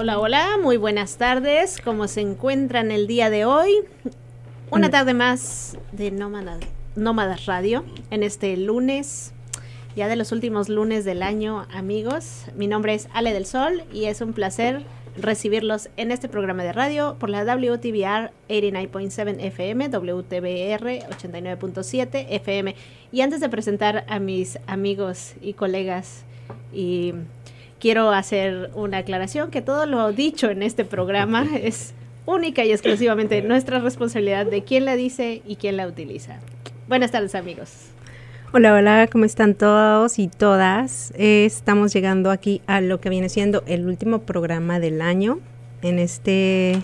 Hola, hola, muy buenas tardes. ¿Cómo se encuentran el día de hoy? Una tarde más de Nómadas, Nómadas Radio en este lunes, ya de los últimos lunes del año, amigos. Mi nombre es Ale del Sol y es un placer recibirlos en este programa de radio por la WTBR 89.7 FM, WTBR 89.7 FM. Y antes de presentar a mis amigos y colegas y quiero hacer una aclaración que todo lo dicho en este programa es única y exclusivamente nuestra responsabilidad de quién la dice y quién la utiliza. Buenas tardes amigos. Hola, hola, ¿cómo están todos y todas? Eh, estamos llegando aquí a lo que viene siendo el último programa del año, en este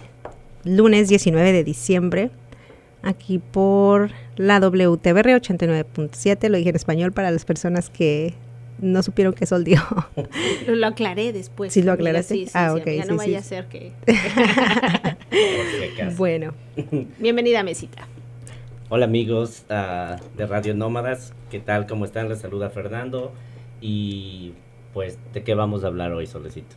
lunes 19 de diciembre, aquí por la WTBR 89.7, lo dije en español para las personas que no supieron que sol dio. Lo aclaré después. Sí, lo aclaraste. Sí, sí, ah, sí, ok. ya sí, no vaya sí. a ser que... Bueno, Bienvenida, Mesita. Hola amigos ah, de Radio Nómadas, ¿qué tal? ¿Cómo están? Les saluda Fernando y pues de qué vamos a hablar hoy, Solecito.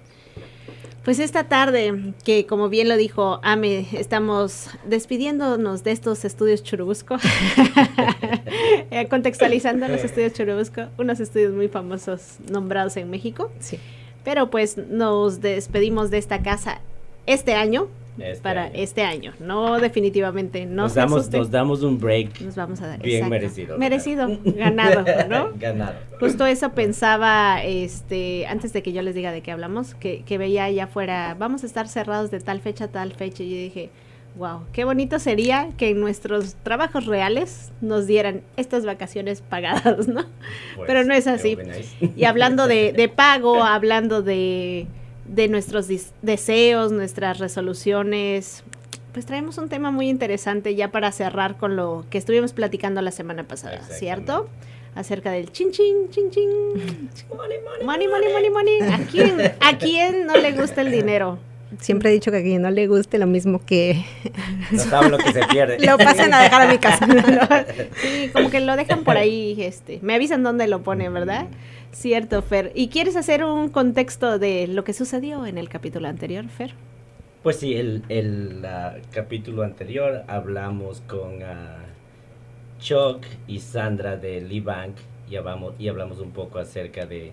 Pues esta tarde, que como bien lo dijo Ame, estamos despidiéndonos de estos estudios Churubusco, Eh, contextualizando los estudios Churubusco, unos estudios muy famosos nombrados en México, sí. pero pues nos despedimos de esta casa este año, Este para año. este año, no definitivamente, no nos, se damos, asusten. nos damos un break Nos vamos a dar bien exacto. merecido. Merecido, ganado, ¿no? Ganado. Justo eso pensaba, este, antes de que yo les diga de qué hablamos, que, que veía allá afuera, vamos a estar cerrados de tal fecha a tal fecha, y yo dije, wow, qué bonito sería que en nuestros trabajos reales nos dieran estas vacaciones pagadas, ¿no? Pues, Pero no es así. Y hablando de, de pago, hablando de, de nuestros dis- deseos, nuestras resoluciones, pues traemos un tema muy interesante ya para cerrar con lo que estuvimos platicando la semana pasada. ¿cierto? Acerca del chin chin, chin chin. Money, money, Money, money, money, money. ¿A quién, ¿A quién no le gusta el dinero? Siempre he dicho que a quien no le guste lo mismo que No saben lo que se pierde. lo pasen a dejar a mi casa. Sí, como que lo dejan por ahí, este, me avisan dónde lo ponen, ¿verdad? Cierto, Fer. ¿Y quieres hacer un contexto de lo que sucedió en el capítulo anterior, Fer? Pues sí, el, el capítulo anterior hablamos con ah, Chuck y Sandra de Lee Bank y hablamos, y hablamos un poco acerca de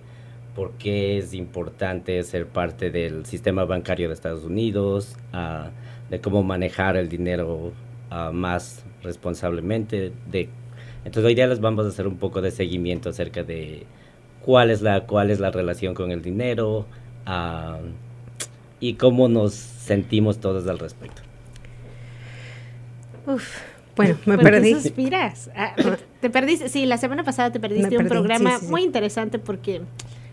por qué es importante ser parte del sistema bancario de Estados Unidos, ah, de cómo manejar el dinero ah, más responsablemente. De, entonces hoy día les vamos a hacer un poco de seguimiento acerca de cuál es la, cuál es la relación con el dinero. ah, y cómo nos sentimos todos al respecto. Uf, bueno, me ¿Por qué perdí. suspiras? Ah, te perdiste, sí, la semana pasada te perdiste Me un perdí, programa sí, sí, sí. muy interesante porque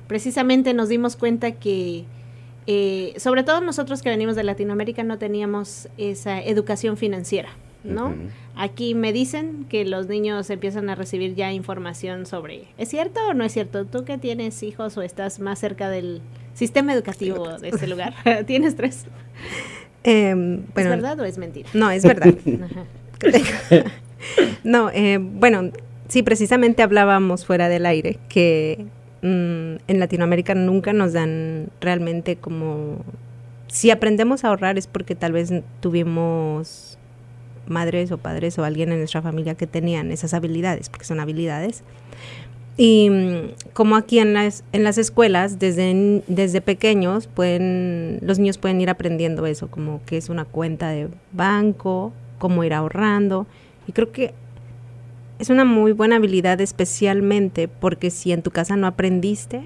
precisamente nos dimos cuenta que, eh, sobre todo nosotros que venimos de Latinoamérica, no teníamos esa educación financiera, ¿no? Aquí me dicen que los niños empiezan a recibir ya información sobre, ¿es cierto o no es cierto? ¿Tú que tienes hijos o estás más cerca del sistema educativo de este lugar? ¿Tienes tres? Em, ¿Es bueno, verdad o es mentira? no, es verdad. No, eh, bueno, sí, precisamente hablábamos fuera del aire que mm, en Latinoamérica nunca nos dan realmente como... Si aprendemos a ahorrar es porque tal vez tuvimos madres o padres o alguien en nuestra familia que tenían esas habilidades, porque son habilidades. Y mm, como aquí en las, en las escuelas, desde, desde pequeños, pueden, los niños pueden ir aprendiendo eso, como que es una cuenta de banco, cómo ir ahorrando. Y creo que es una muy buena habilidad especialmente porque si en tu casa no aprendiste,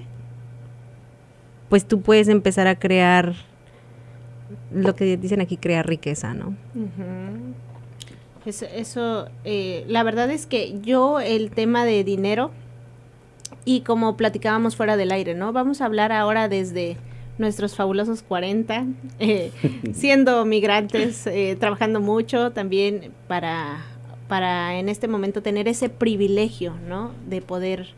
pues tú puedes empezar a crear lo que dicen aquí, crear riqueza, ¿no? Ujú. Eso, eso, eh, la verdad es que yo el tema de dinero y como platicábamos fuera del aire, ¿no? Vamos a hablar ahora desde nuestros fabulosos 40, eh, siendo migrantes, eh, trabajando mucho también para, para en este momento tener ese privilegio, ¿no? De poder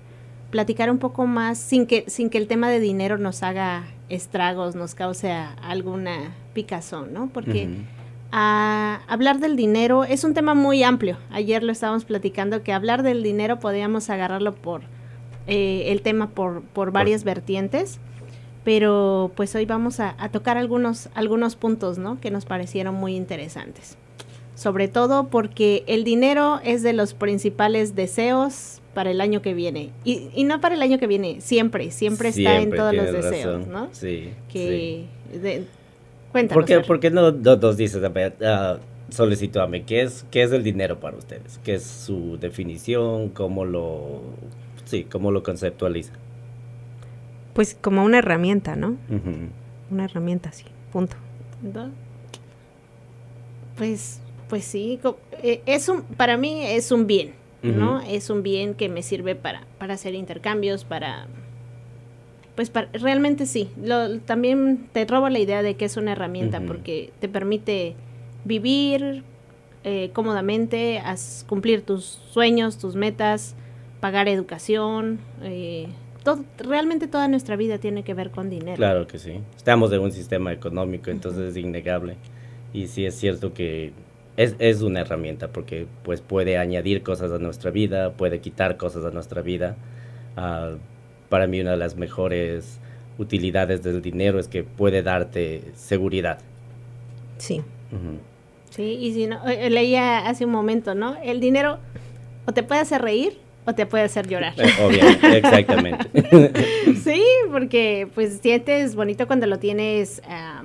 platicar un poco más sin que, sin que el tema de dinero nos haga estragos, nos cause a- alguna picazón, ¿no? Porque. A hablar del dinero es un tema muy amplio. Ayer lo estábamos platicando que hablar del dinero podríamos agarrarlo por eh, el tema por, por varias vertientes. pero pues hoy vamos a, a tocar algunos, algunos puntos, ¿no? Que nos parecieron muy interesantes. Sobre todo porque el dinero es de los principales deseos para el año que viene. Y, y no para el año que viene, siempre, siempre, está en todos los deseos, razón. ¿no? Sí. Que de- sí. Cuéntanos. ¿Por qué, por qué no, no nos dices, solicítame, ¿qué es, ¿qué es el dinero para ustedes? ¿Qué es su definición? ¿Cómo lo, sí, cómo lo conceptualiza? Pues como una herramienta, ¿no? Ujú. Una herramienta, sí, punto. ¿No? Pues, pues sí, eh, es un, para mí es un bien, ¿no? Ujú. Es un bien que me sirve para, para hacer intercambios, para, pues para, realmente sí. Lo, también te robo la idea de que es una herramienta porque te permite vivir eh, cómodamente, as- cumplir tus sueños, tus metas, pagar educación, eh, todo, realmente toda nuestra vida tiene que ver con dinero. Claro que sí. Estamos en un sistema económico, entonces es innegable. Y sí es cierto que es, es una herramienta porque pues puede añadir cosas a nuestra vida, puede quitar cosas a nuestra vida. Ah, para mí una de las mejores utilidades del dinero es que puede darte seguridad. Sí. Sí, y si no, eh, leía hace un momento, ¿no? El dinero o te puede hacer reír o te puede hacer llorar. Eh, Obviamente, exactamente. sí, porque pues sientes bonito cuando lo tienes, ah,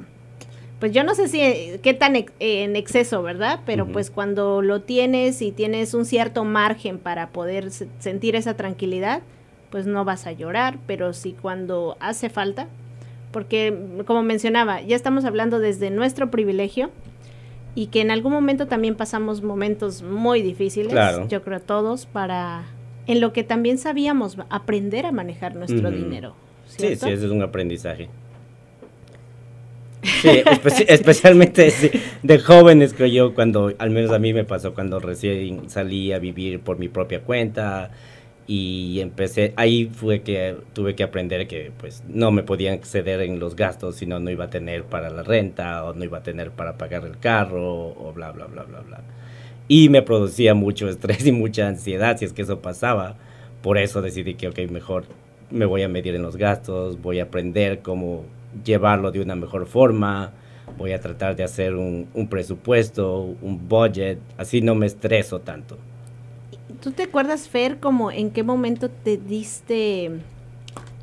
pues yo no sé si eh, qué tan ex- eh, en exceso, ¿verdad? Pero pues cuando lo tienes y tienes un cierto margen para poder se- sentir esa tranquilidad, pues no vas a llorar, pero sí cuando hace falta, porque como mencionaba, ya estamos hablando desde nuestro privilegio y que en algún momento también pasamos momentos muy difíciles, Claro. yo creo todos, para en lo que también sabíamos aprender a manejar nuestro dinero. Sí, ¿cierto? sí, ese es un aprendizaje. Sí, espe- especialmente sí, de jóvenes creo yo, cuando, al menos a mí me pasó cuando recién salí a vivir por mi propia cuenta y empecé, ahí fue que tuve que aprender que pues no me podían exceder en los gastos, sino no iba a tener para la renta o no iba a tener para pagar el carro o bla, bla, bla, bla, bla. Y me producía mucho estrés y mucha ansiedad si es que eso pasaba. Por eso decidí que, ok, mejor me voy a medir en los gastos, voy a aprender cómo llevarlo de una mejor forma, voy a tratar de hacer un, un presupuesto, un budget, así no me estreso tanto. ¿Tú te acuerdas, Fer, como en qué momento te diste,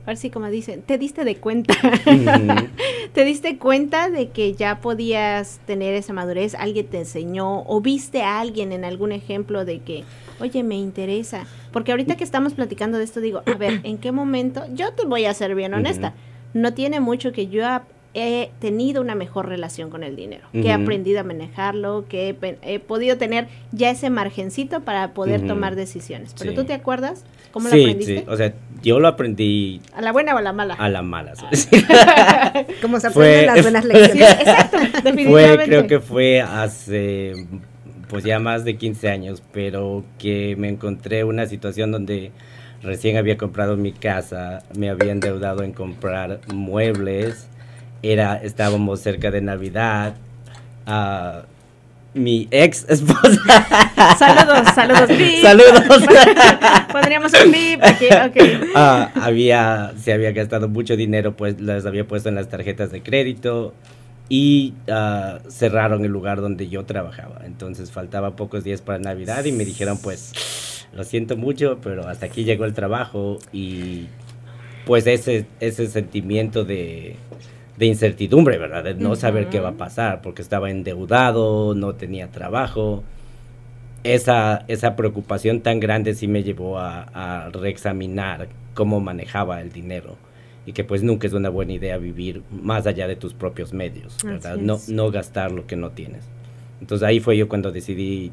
a ver si como dicen, te diste de cuenta? ¿Te diste cuenta de que ya podías tener esa madurez? ¿Alguien te enseñó? ¿O viste a alguien en algún ejemplo de que, oye, me interesa? Porque ahorita que estamos platicando de esto, digo, a ver, ¿en qué momento? Yo te voy a ser bien honesta. No tiene mucho que yo he tenido una mejor relación con el dinero, que he aprendido a manejarlo, que he, he podido tener ya ese margencito para poder tomar decisiones. ¿Pero Sí. tú te acuerdas cómo lo aprendiste? sí, o sea, yo lo aprendí ¿A la buena o a la mala? a la mala. Como se Fue- aprenden las buenas lecciones. exacto, fue, definitivamente. creo que fue hace pues ya más de 15 años, pero que me encontré una situación donde recién había comprado mi casa, me había endeudado en comprar muebles, era, estábamos cerca de Navidad, ah, mi ex esposa, Saludos, saludos. Bip. saludos, Pondríamos un bip aquí, ok. Ah, había, se había gastado mucho dinero, pues las había puesto en las tarjetas de crédito y ah, cerraron el lugar donde yo trabajaba. Entonces faltaba pocos días para Navidad y me dijeron, pues, lo siento mucho, pero hasta aquí llegó el trabajo y pues ese, ese sentimiento de, de incertidumbre, ¿verdad? De no saber qué va a pasar, porque estaba endeudado, no tenía trabajo esa, esa preocupación tan grande sí me llevó a, a reexaminar cómo manejaba el dinero y que pues nunca es una buena idea vivir más allá de tus propios medios, ¿verdad? No, no gastar lo que no tienes. Entonces ahí fue yo cuando decidí,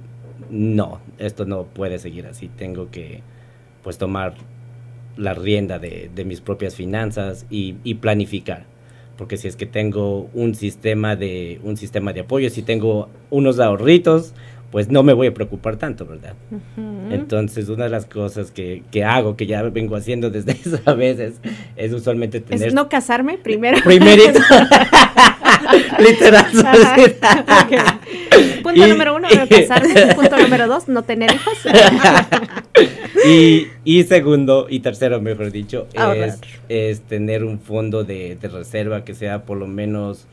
no, esto no puede seguir así, tengo que pues tomar la rienda de, de mis propias finanzas y, y planificar. Porque si es que tengo un sistema de un sistema de apoyo, si tengo unos ahorritos, pues no me voy a preocupar tanto, ¿verdad? Entonces, una de las cosas que, que hago, que ya vengo haciendo desde esa vez, es, es usualmente tener... Es no casarme primero. Primerito. Literal. Punto número uno, no casarme. Punto número dos, no tener hijos. y, y, segundo, y tercero, mejor dicho, es, es, tener un fondo de, de, reserva que sea por lo menos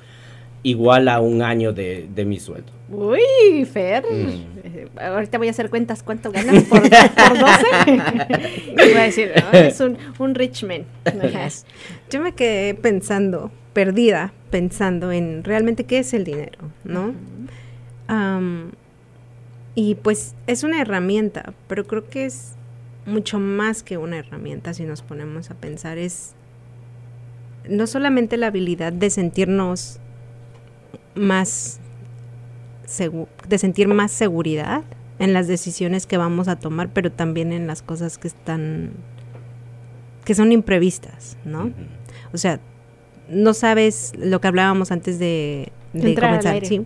igual a un año de, de mi sueldo. Uy, Fer. Mm. Ahorita voy a hacer cuentas cuánto ganas por, por 12. y voy a decir, es un, un rich man. Yo me quedé pensando, perdida, pensando en realmente qué es el dinero, ¿no? Y pues es una herramienta, pero creo que es mucho más que una herramienta si nos ponemos a pensar. Es no solamente la habilidad de sentirnos más de sentir más seguridad en las decisiones que vamos a tomar, pero también en las cosas que están que son imprevistas, ¿no? O sea, no sabes lo que hablábamos antes de, comenzar, ¿sí?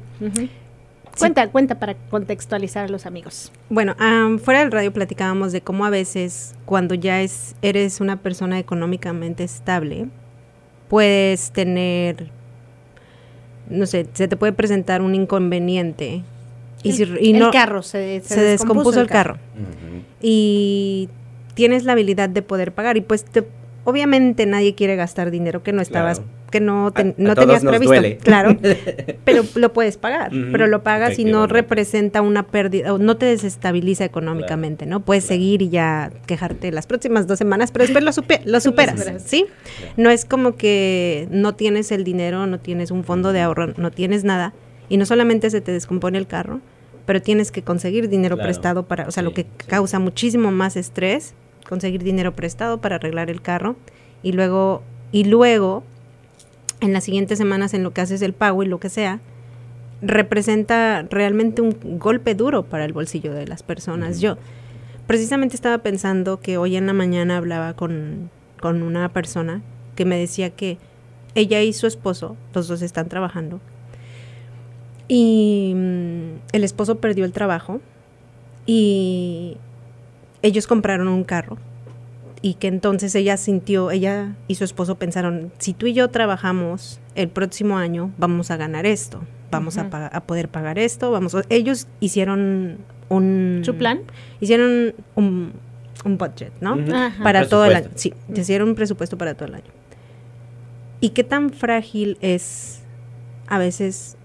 Cuenta, cuenta para contextualizar a los amigos. Bueno, fuera del radio platicábamos de cómo a veces cuando ya es, eres una persona económicamente estable, puedes tener no sé, se te puede presentar un inconveniente. Y, si, el carro, se, se, descompuso, el carro. Y tienes la habilidad de poder pagar. Y pues obviamente nadie quiere gastar dinero que no estabas que no, no tenías previsto. Claro, pero lo puedes pagar, pero lo pagas y no representa una pérdida, o no te desestabiliza económicamente, ¿no? Puedes seguir y ya quejarte las próximas dos semanas, pero después lo, lo superas, ¿sí? No es como que no tienes el dinero, no tienes un fondo de ahorro, no tienes nada, y no solamente se te descompone el carro, pero tienes que conseguir dinero prestado para, o sea, lo que causa muchísimo más estrés, conseguir dinero prestado para arreglar el carro, y luego, y luego en las siguientes semanas en lo que haces el pago y lo que sea, representa realmente un golpe duro para el bolsillo de las personas. Yo precisamente estaba pensando que hoy en la mañana hablaba con, con una persona que me decía que ella y su esposo, los dos están trabajando, y mm, el esposo perdió el trabajo y ellos compraron un carro y que entonces ella sintió, ella y su esposo pensaron, si tú y yo trabajamos el próximo año, vamos a ganar esto, vamos a, a, poder pagar esto, vamos, ellos hicieron un... ¿Su plan? Hicieron un, un budget, ¿no? Para todo el año, sí, hicieron un presupuesto para todo el año. ¿Y qué tan frágil es a veces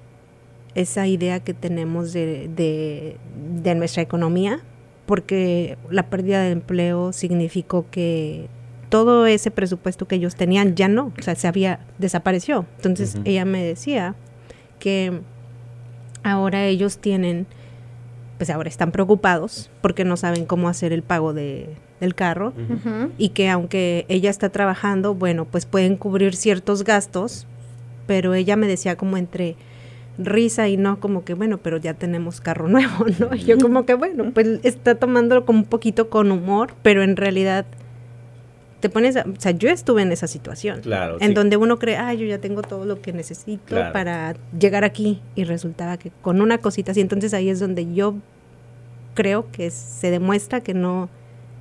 esa idea que tenemos de, de, de nuestra economía? Porque la pérdida de empleo significó que todo ese presupuesto que ellos tenían ya no, o sea, se había desapareció. Entonces ella me decía que ahora ellos tienen, pues ahora están preocupados porque no saben cómo hacer el pago de, del carro y que aunque ella está trabajando, bueno, pues pueden cubrir ciertos gastos, pero ella me decía como entre risa y no como que, bueno, pero ya tenemos carro nuevo, ¿no? Y yo como que, bueno, pues está tomándolo como un poquito con humor, pero en realidad te pones, o sea, yo estuve en esa situación, claro, en donde uno cree, ah, yo ya tengo todo lo que necesito para llegar aquí y resultaba que con una cosita así, entonces ahí es donde yo creo que se demuestra que no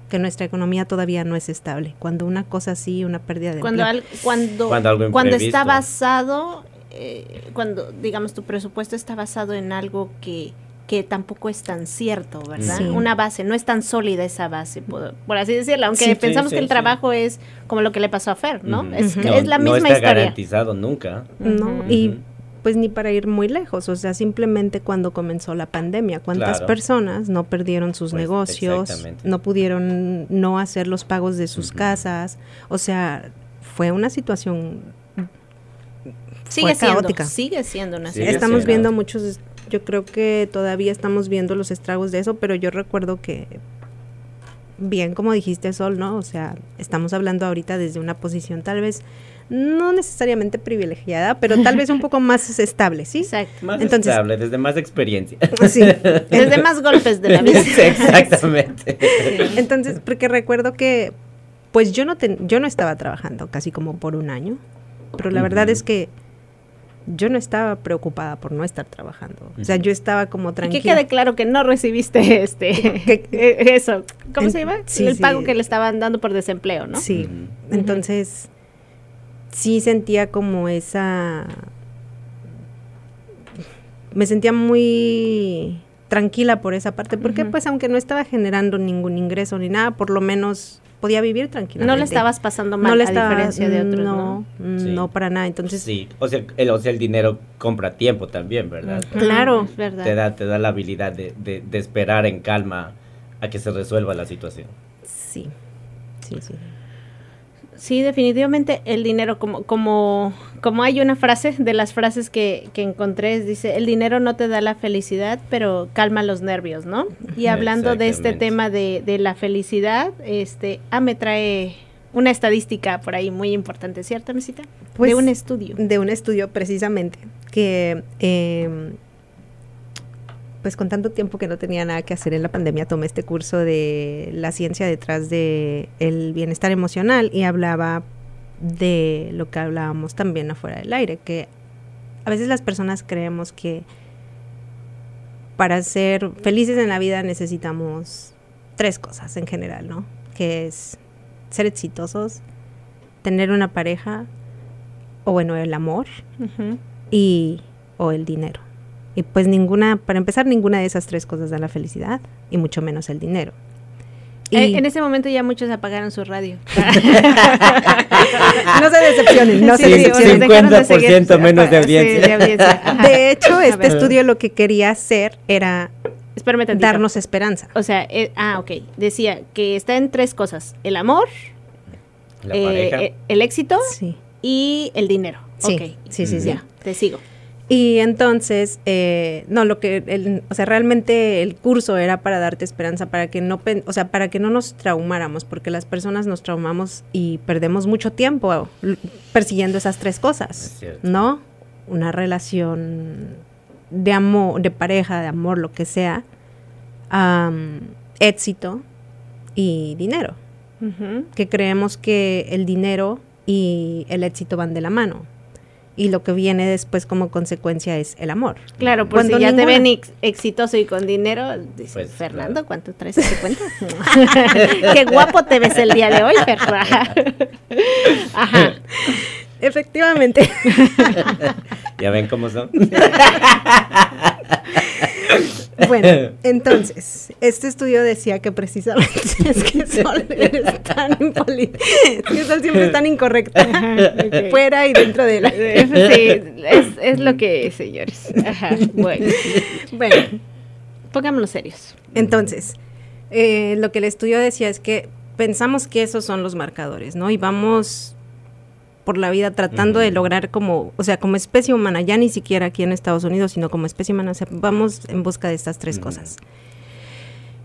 que nuestra economía todavía no es estable. Cuando una cosa así, una pérdida de cuando cuando cuando, cuando está basado eh, cuando, digamos, tu presupuesto está basado en algo que, que tampoco es tan cierto, ¿verdad? Una base, no es tan sólida esa base, por, así decirlo, aunque pensamos que el trabajo es como lo que le pasó a Fer, ¿no? es, es, la misma no está garantizado nunca. No, y pues ni para ir muy lejos, o sea, simplemente cuando comenzó la pandemia, cuántas personas no perdieron sus pues, negocios, no pudieron no hacer los pagos de sus casas, o sea, fue una situación sigue siendo, Sigue siendo una Estamos viendo muchos, yo creo que todavía estamos viendo los estragos de eso, pero yo recuerdo que, bien como dijiste Sol, ¿no? O sea, estamos hablando ahorita desde una posición tal vez no necesariamente privilegiada, pero tal vez un poco más estable, ¿sí? Exacto. Más estable, desde más experiencia. Sí, desde más golpes de la vida. Exactamente. Entonces, porque recuerdo que, pues yo no, yo no estaba trabajando casi como por un año, pero la verdad es que yo no estaba preocupada por no estar trabajando. O sea, yo estaba como tranquila. Y que quede claro que no recibiste este e, eso. ¿Cómo se llama? el pago que le estaban dando por desempleo, ¿no? Sí. Entonces, sí sentía como esa me sentía muy tranquila por esa parte, porque pues aunque no estaba generando ningún ingreso ni nada, por lo menos podía vivir tranquilamente. No le estabas pasando mal a diferencia de otros, ¿no? No, para nada. Entonces, sí, o sea, el, o sea, el dinero compra tiempo también, ¿verdad? Claro, verdad. Te da, te da la habilidad de, de, de esperar en calma a que se resuelva la situación. Sí, sí, sí. Sí, definitivamente el dinero, como, como, como hay una frase de las frases que, que encontré, dice, el dinero no te da la felicidad, pero calma los nervios, ¿no? Y hablando de este tema de, de la felicidad, este, ah, me trae una estadística por ahí muy importante, ¿cierto, Mesita? Pues, de un estudio. De un estudio, precisamente, que eh, pues con tanto tiempo que no tenía nada que hacer en la pandemia, tomé este curso de la ciencia detrás de el bienestar emocional y hablaba de lo que hablábamos también afuera del aire, que a veces las personas creemos que para ser felices en la vida necesitamos tres cosas en general, ¿no? Que es ser exitosos, tener una pareja, o bueno, el amor, y o el dinero. Y pues ninguna, para empezar, ninguna de esas tres cosas da la felicidad, y mucho menos el dinero. Eh, y en ese momento ya muchos apagaron su radio. no se decepcionen, no se decepcionen. 50% de menos de audiencia. de, hecho, este estudio lo que quería hacer era darnos esperanza. O sea, eh, ah, ok. Decía que está en tres cosas. El amor, eh, el éxito y el dinero. Sí, okay. sí, sí, sí. Ya, te sigo. Y entonces, eh, no, lo que, el, o sea, realmente el curso era para darte esperanza, para que no, o sea, para que no nos traumáramos, porque las personas nos traumamos y perdemos mucho tiempo persiguiendo esas tres cosas, ¿no? Una relación de amor, de pareja, de amor, lo que sea, éxito y dinero. Que creemos que el dinero y el éxito van de la mano y lo que viene después como consecuencia es el amor. Claro, pues si ya te ven exitoso y con dinero, dice pues, Fernando, ¿cuánto traes ese cuenta? Qué guapo te ves el día de hoy, Fernando. Ajá. Efectivamente. ya ven cómo son. Bueno, entonces, este estudio decía que precisamente es que Sol eres tan que Sol siempre es tan incorrecta, fuera y dentro de la... Sí, es, lo que es, señores. bueno. bueno, pongámonos serios. Entonces, eh, lo que el estudio decía es que pensamos que esos son los marcadores, ¿no? Y vamos por la vida tratando de lograr como, o sea, como especie humana, ya ni siquiera aquí en Estados Unidos, sino como especie humana, vamos en busca de estas tres cosas.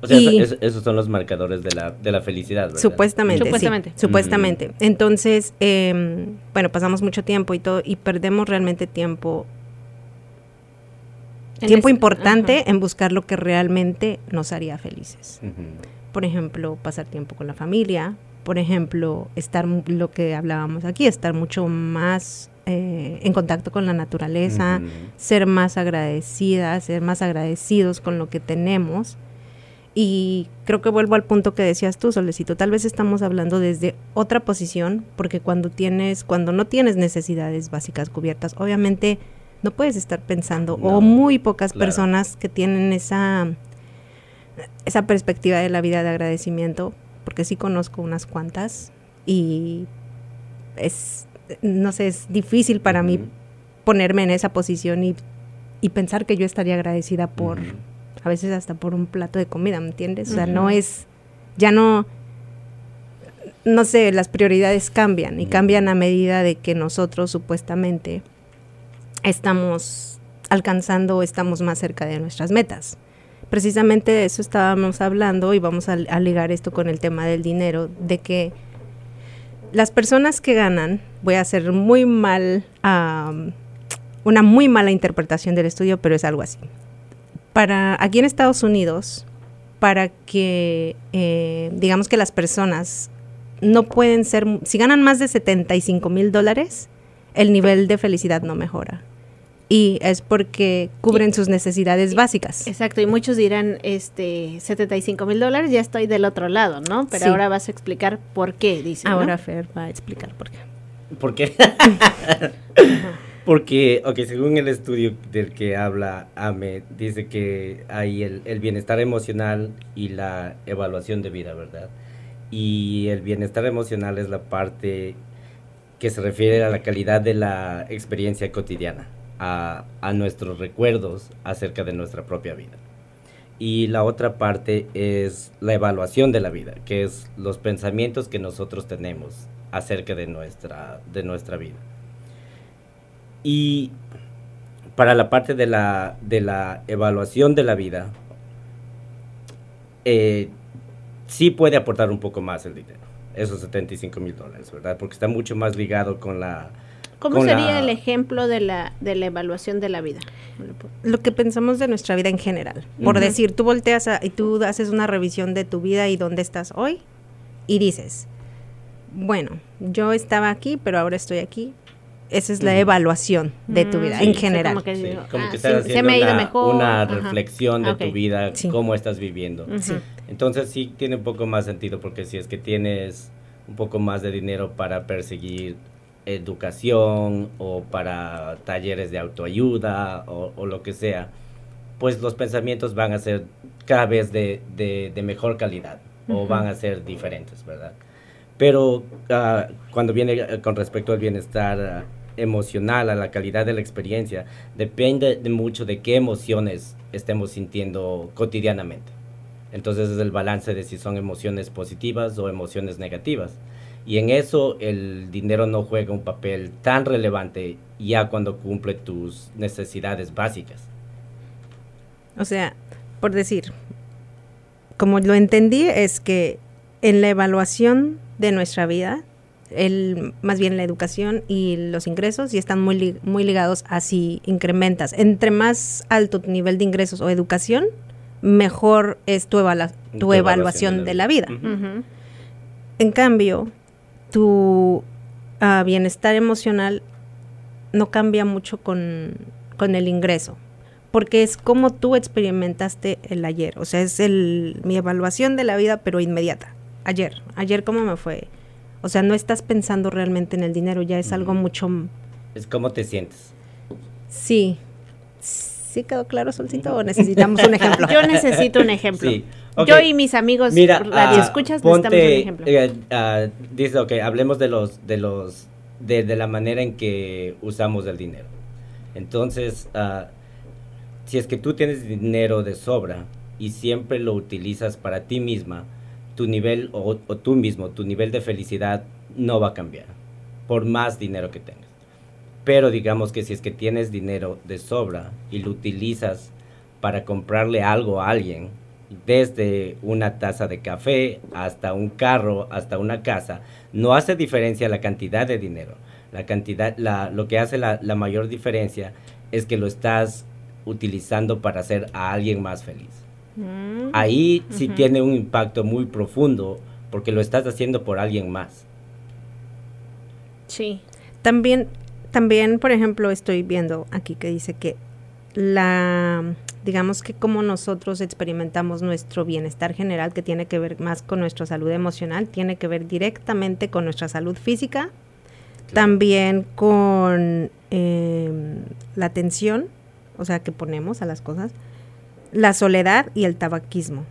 O sea, esos son los marcadores de la, de la felicidad, ¿verdad? Supuestamente. Supuestamente. supuestamente. Entonces, em, bueno, pasamos mucho tiempo y todo, y perdemos realmente tiempo. tiempo importante en buscar lo que realmente nos haría felices. Por ejemplo, pasar tiempo con la familia, por ejemplo, estar lo que hablábamos aquí, estar mucho más eh, en contacto con la naturaleza, ser más agradecidas, ser más agradecidos con lo que tenemos. Y creo que vuelvo al punto que decías tú, Solecito, tal vez estamos hablando desde otra posición, porque cuando tienes, cuando no tienes necesidades básicas cubiertas, obviamente no puedes estar pensando, o muy pocas personas que tienen esa, esa perspectiva de la vida de agradecimiento, porque sí conozco unas cuantas y es, no sé, es difícil para mí ponerme en esa posición y, pensar que yo estaría agradecida por, a veces hasta por un plato de comida, ¿me entiendes? O sea, no es, ya no, no sé, las prioridades cambian y cambian a medida de que nosotros supuestamente estamos alcanzando o estamos más cerca de nuestras metas precisamente de eso estábamos hablando y vamos a, ligar esto con el tema del dinero, de que las personas que ganan, voy a hacer muy mal, una muy mala interpretación del estudio, pero es algo así. Para aquí en Estados Unidos, para que eh, digamos que las personas no pueden ser, si ganan más de 75 mil dólares, el nivel de felicidad no mejora y es porque cubren sus necesidades básicas. Exacto, y muchos dirán, este, 75 mil dólares, ya estoy del otro lado, ¿no? Pero ahora vas a explicar por qué, dice. Ahora Fer va a explicar por qué. ¿Por qué? Porque, ok, según el estudio del que habla Ame, dice que hay el, el, bienestar emocional y la evaluación de vida, ¿verdad? Y el bienestar emocional es la parte que se refiere a la calidad de la experiencia cotidiana, a, nuestros recuerdos acerca de nuestra propia vida. Y la otra parte es la evaluación de la vida, que es los pensamientos que nosotros tenemos acerca de nuestra, de nuestra vida. Y para la parte de la, de la evaluación de la vida, eh, sí puede aportar un poco más el dinero, esos 75 mil dólares, ¿verdad? Porque está mucho más ligado con la... ¿Cómo sería el ejemplo de la, de la evaluación de la vida? Lo que pensamos de nuestra vida en general. Por decir, tú volteas y tú haces una revisión de tu vida y dónde estás hoy y dices, bueno, yo estaba aquí, pero ahora estoy aquí esa es la evaluación de tu vida en general. como que, ah, estás haciendo una, reflexión de tu vida, cómo estás viviendo. Entonces sí tiene un poco más sentido porque si es que tienes un poco más de dinero para perseguir educación o para talleres de autoayuda o, lo que sea, pues los pensamientos van a ser cada vez de, mejor calidad o van a ser diferentes, ¿verdad? Pero uh, cuando viene con respecto al bienestar emocional, a la calidad de la experiencia, depende de mucho de qué emociones estemos sintiendo cotidianamente. Entonces es el balance de si son emociones positivas o emociones negativas. Y en eso el dinero no juega un papel tan relevante ya cuando cumple tus necesidades básicas. O sea, por decir, como lo entendí, es que en la evaluación de nuestra vida el, más bien la educación y los ingresos y están muy, muy ligados a si incrementas. Entre más alto tu nivel de ingresos o educación, mejor es tu, tu, evaluación de la vida. En cambio, tu ah, bienestar emocional no cambia mucho con, con, el ingreso, porque es como tú experimentaste el ayer, o sea, es el, mi evaluación de la vida, pero inmediata. Ayer, ayer cómo me fue, o sea, no estás pensando realmente en el dinero, ya es algo mucho... Es cómo te sientes. Sí. ¿Sí quedó claro, Solcito? ¿O necesitamos un ejemplo? Yo necesito un ejemplo. Yo y mis amigos Mira, radio uh, escuchas necesitamos un ejemplo. Uh, dice, ok, hablemos de los, de los, de, de, la manera en que usamos el dinero. Entonces, uh, si es que tú tienes dinero de sobra y siempre lo utilizas para ti misma, tu nivel o, tú mismo, tu nivel de felicidad no va a cambiar por más dinero que tengas. Pero digamos que si es que tienes dinero de sobra y lo utilizas para comprarle algo a alguien, desde una taza de café hasta un carro, hasta una casa, no hace diferencia la cantidad de dinero. La cantidad, la, lo que hace la, la mayor diferencia es que lo estás utilizando para hacer a alguien más feliz. Mm. Ahí sí tiene un impacto muy profundo porque lo estás haciendo por alguien más. Sí. También, también, por ejemplo, estoy viendo aquí que dice que la, digamos que como nosotros experimentamos nuestro bienestar general, que tiene que ver más con nuestra salud emocional, tiene que ver directamente con nuestra salud física, también con em, la atención, o sea, que ponemos a las cosas, la soledad y el tabaquismo.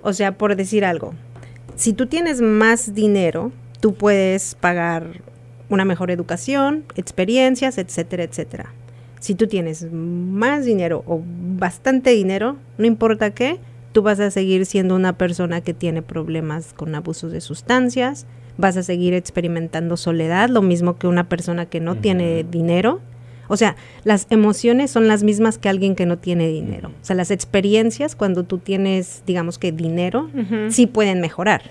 O sea, por decir algo, si tú tienes más dinero, tú puedes pagar una mejor educación, experiencias, etcétera, etcétera. Si tú tienes más dinero o bastante dinero, no importa qué, tú vas a seguir siendo una persona que tiene problemas con abusos de sustancias, vas a seguir experimentando soledad, lo mismo que una persona que no tiene dinero o sea, las emociones son las mismas que alguien que no tiene dinero. O sea, las experiencias cuando tú tienes, digamos que dinero, sí pueden mejorar.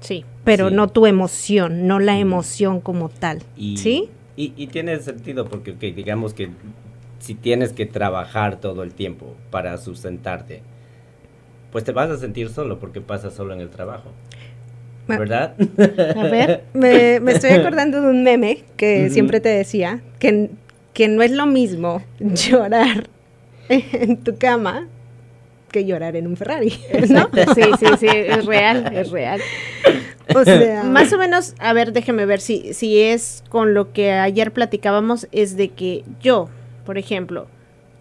Sí. Pero no tu emoción, no la emoción como tal. ¿Sí? Y, tiene sentido porque, digamos que si tienes que trabajar todo el tiempo para sustentarte, pues te vas a sentir solo porque pasas solo en el trabajo. ¿Verdad? A ver, me, estoy acordando de un meme que siempre te decía, que que no es lo mismo llorar en tu cama que llorar en un Ferrari, ¿no? Sí, sí, sí, es real, es real. O sea, más o menos, a ver, déjeme ver si, si es con lo que ayer platicábamos, es de que yo, por ejemplo,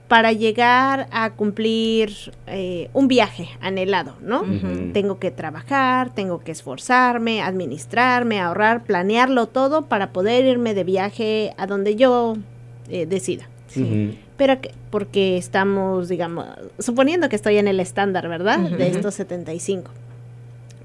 para llegar a cumplir eh, un viaje anhelado, ¿no? Tengo que trabajar, tengo que esforzarme, administrarme, ahorrar, planearlo todo para poder irme de viaje a donde yo eh, decida. Pero que, porque estamos, digamos, suponiendo que estoy en el estándar, ¿verdad? De estos 75.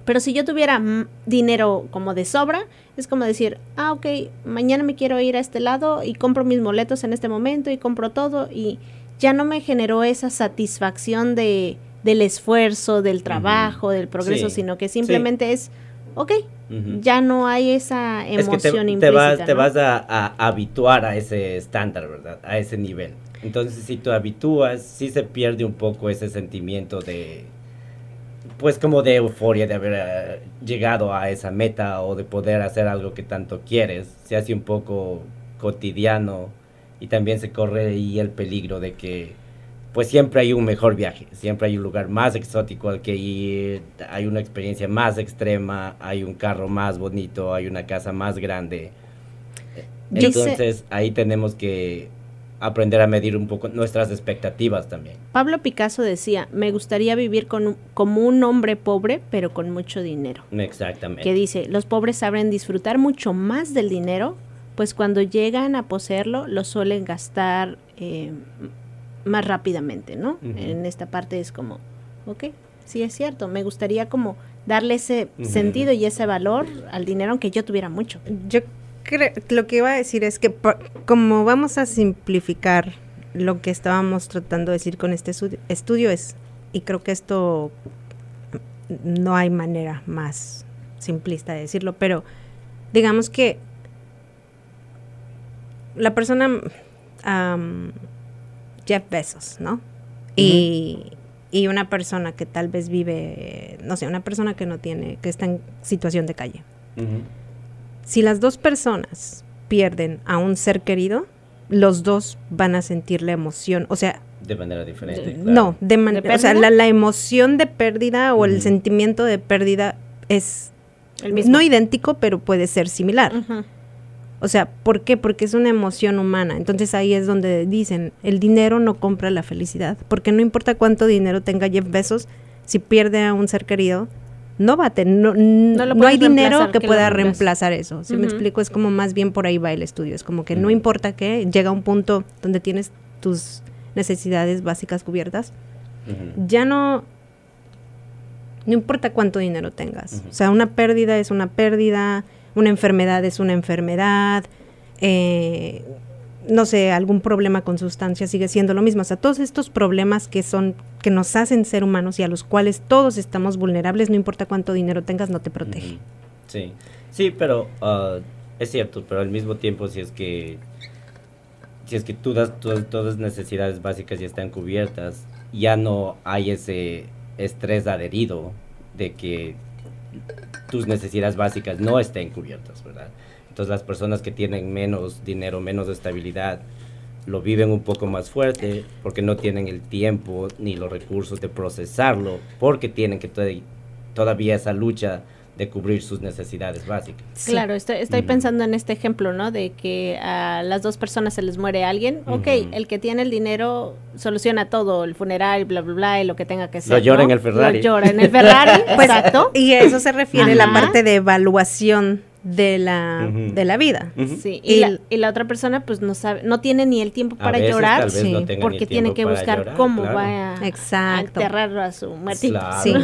Pero si yo tuviera dinero como de sobra, es como decir, ah, ok, mañana me quiero ir a este lado y compro mis boletos en este momento y compro todo y ya no me generó esa satisfacción de, del esfuerzo, del trabajo, del progreso, sino que simplemente es, ok, ya no hay esa emoción es que te, vas, te vas a, habituar a ese estándar, ¿verdad? A ese nivel. Entonces, si tú habitúas, sí se pierde un poco ese sentimiento de, pues como de euforia de haber eh, llegado a esa meta o de poder hacer algo que tanto quieres. Se hace un poco cotidiano y también se corre ahí el peligro de que pues siempre hay un mejor viaje, siempre hay un lugar más exótico al que ir, hay una experiencia más extrema, hay un carro más bonito, hay una casa más grande. Entonces ahí tenemos que aprender a medir un poco nuestras expectativas también. Pablo Picasso decía, me gustaría vivir con como un hombre pobre, pero con mucho dinero. Exactamente. Que dice, los pobres saben disfrutar mucho más del dinero pues cuando llegan a poseerlo lo suelen gastar eh, más rápidamente, ¿no? En esta parte es como, ok, sí es cierto, me gustaría como darle ese sentido y ese valor al dinero aunque yo tuviera mucho. Yo lo que iba a decir es que como vamos a simplificar lo que estábamos tratando de decir con este estudio es, y creo que esto no hay manera más simplista de decirlo, pero digamos que la persona, Jeff Bezos, ¿no? y, una persona que tal vez vive, no sé, una persona que no tiene, que está en situación de calle. Si las dos personas pierden a un ser querido, los dos van a sentir la emoción, o sea... De manera diferente. No, de manera... O sea, la, emoción de pérdida o el sentimiento de pérdida es... El mismo. No idéntico, pero puede ser similar. O sea, ¿por qué? Porque es una emoción humana. Entonces ahí es donde dicen, el dinero no compra la felicidad, porque no importa cuánto dinero tenga Jeff Bezos, si pierde a un ser querido, no va a tener, no, hay dinero que, pueda reemplazar eso. Si me explico, es como más bien por ahí va el estudio. Es como que no importa qué, llega un punto donde tienes tus necesidades básicas cubiertas, ya no, no importa cuánto dinero tengas. O sea, una pérdida es una pérdida, una enfermedad es una enfermedad, eh, no sé, algún problema con sustancias sigue siendo lo mismo. O sea, todos estos problemas que son, que nos hacen ser humanos y a los cuales todos estamos vulnerables, no importa cuánto dinero tengas, no te protege. Sí, sí, pero uh, es cierto, pero al mismo tiempo si es que si es que todas, todas necesidades básicas ya están cubiertas, ya no hay ese estrés adherido de que tus necesidades básicas no estén cubiertas, ¿verdad? Entonces las personas que tienen menos dinero, menos estabilidad, lo viven un poco más fuerte porque no tienen el tiempo ni los recursos de procesarlo, porque tienen que todavía esa lucha de cubrir sus necesidades básicas. Claro, estoy, estoy pensando en este ejemplo, ¿no? De que a las dos personas se les muere alguien. Ok, el que tiene el dinero soluciona todo, el funeral, bla, bla, bla, y lo que tenga que ser. Lo llora en el Ferrari. Lo llora en el Ferrari, pues, exacto. Y eso se refiere a la parte de evaluación de la, de la vida. Sí, y, la, y, la, otra persona pues no sabe, no tiene ni el tiempo para llorar, porque tiene que buscar cómo va a, Exacto. enterrar a su muertito. sí,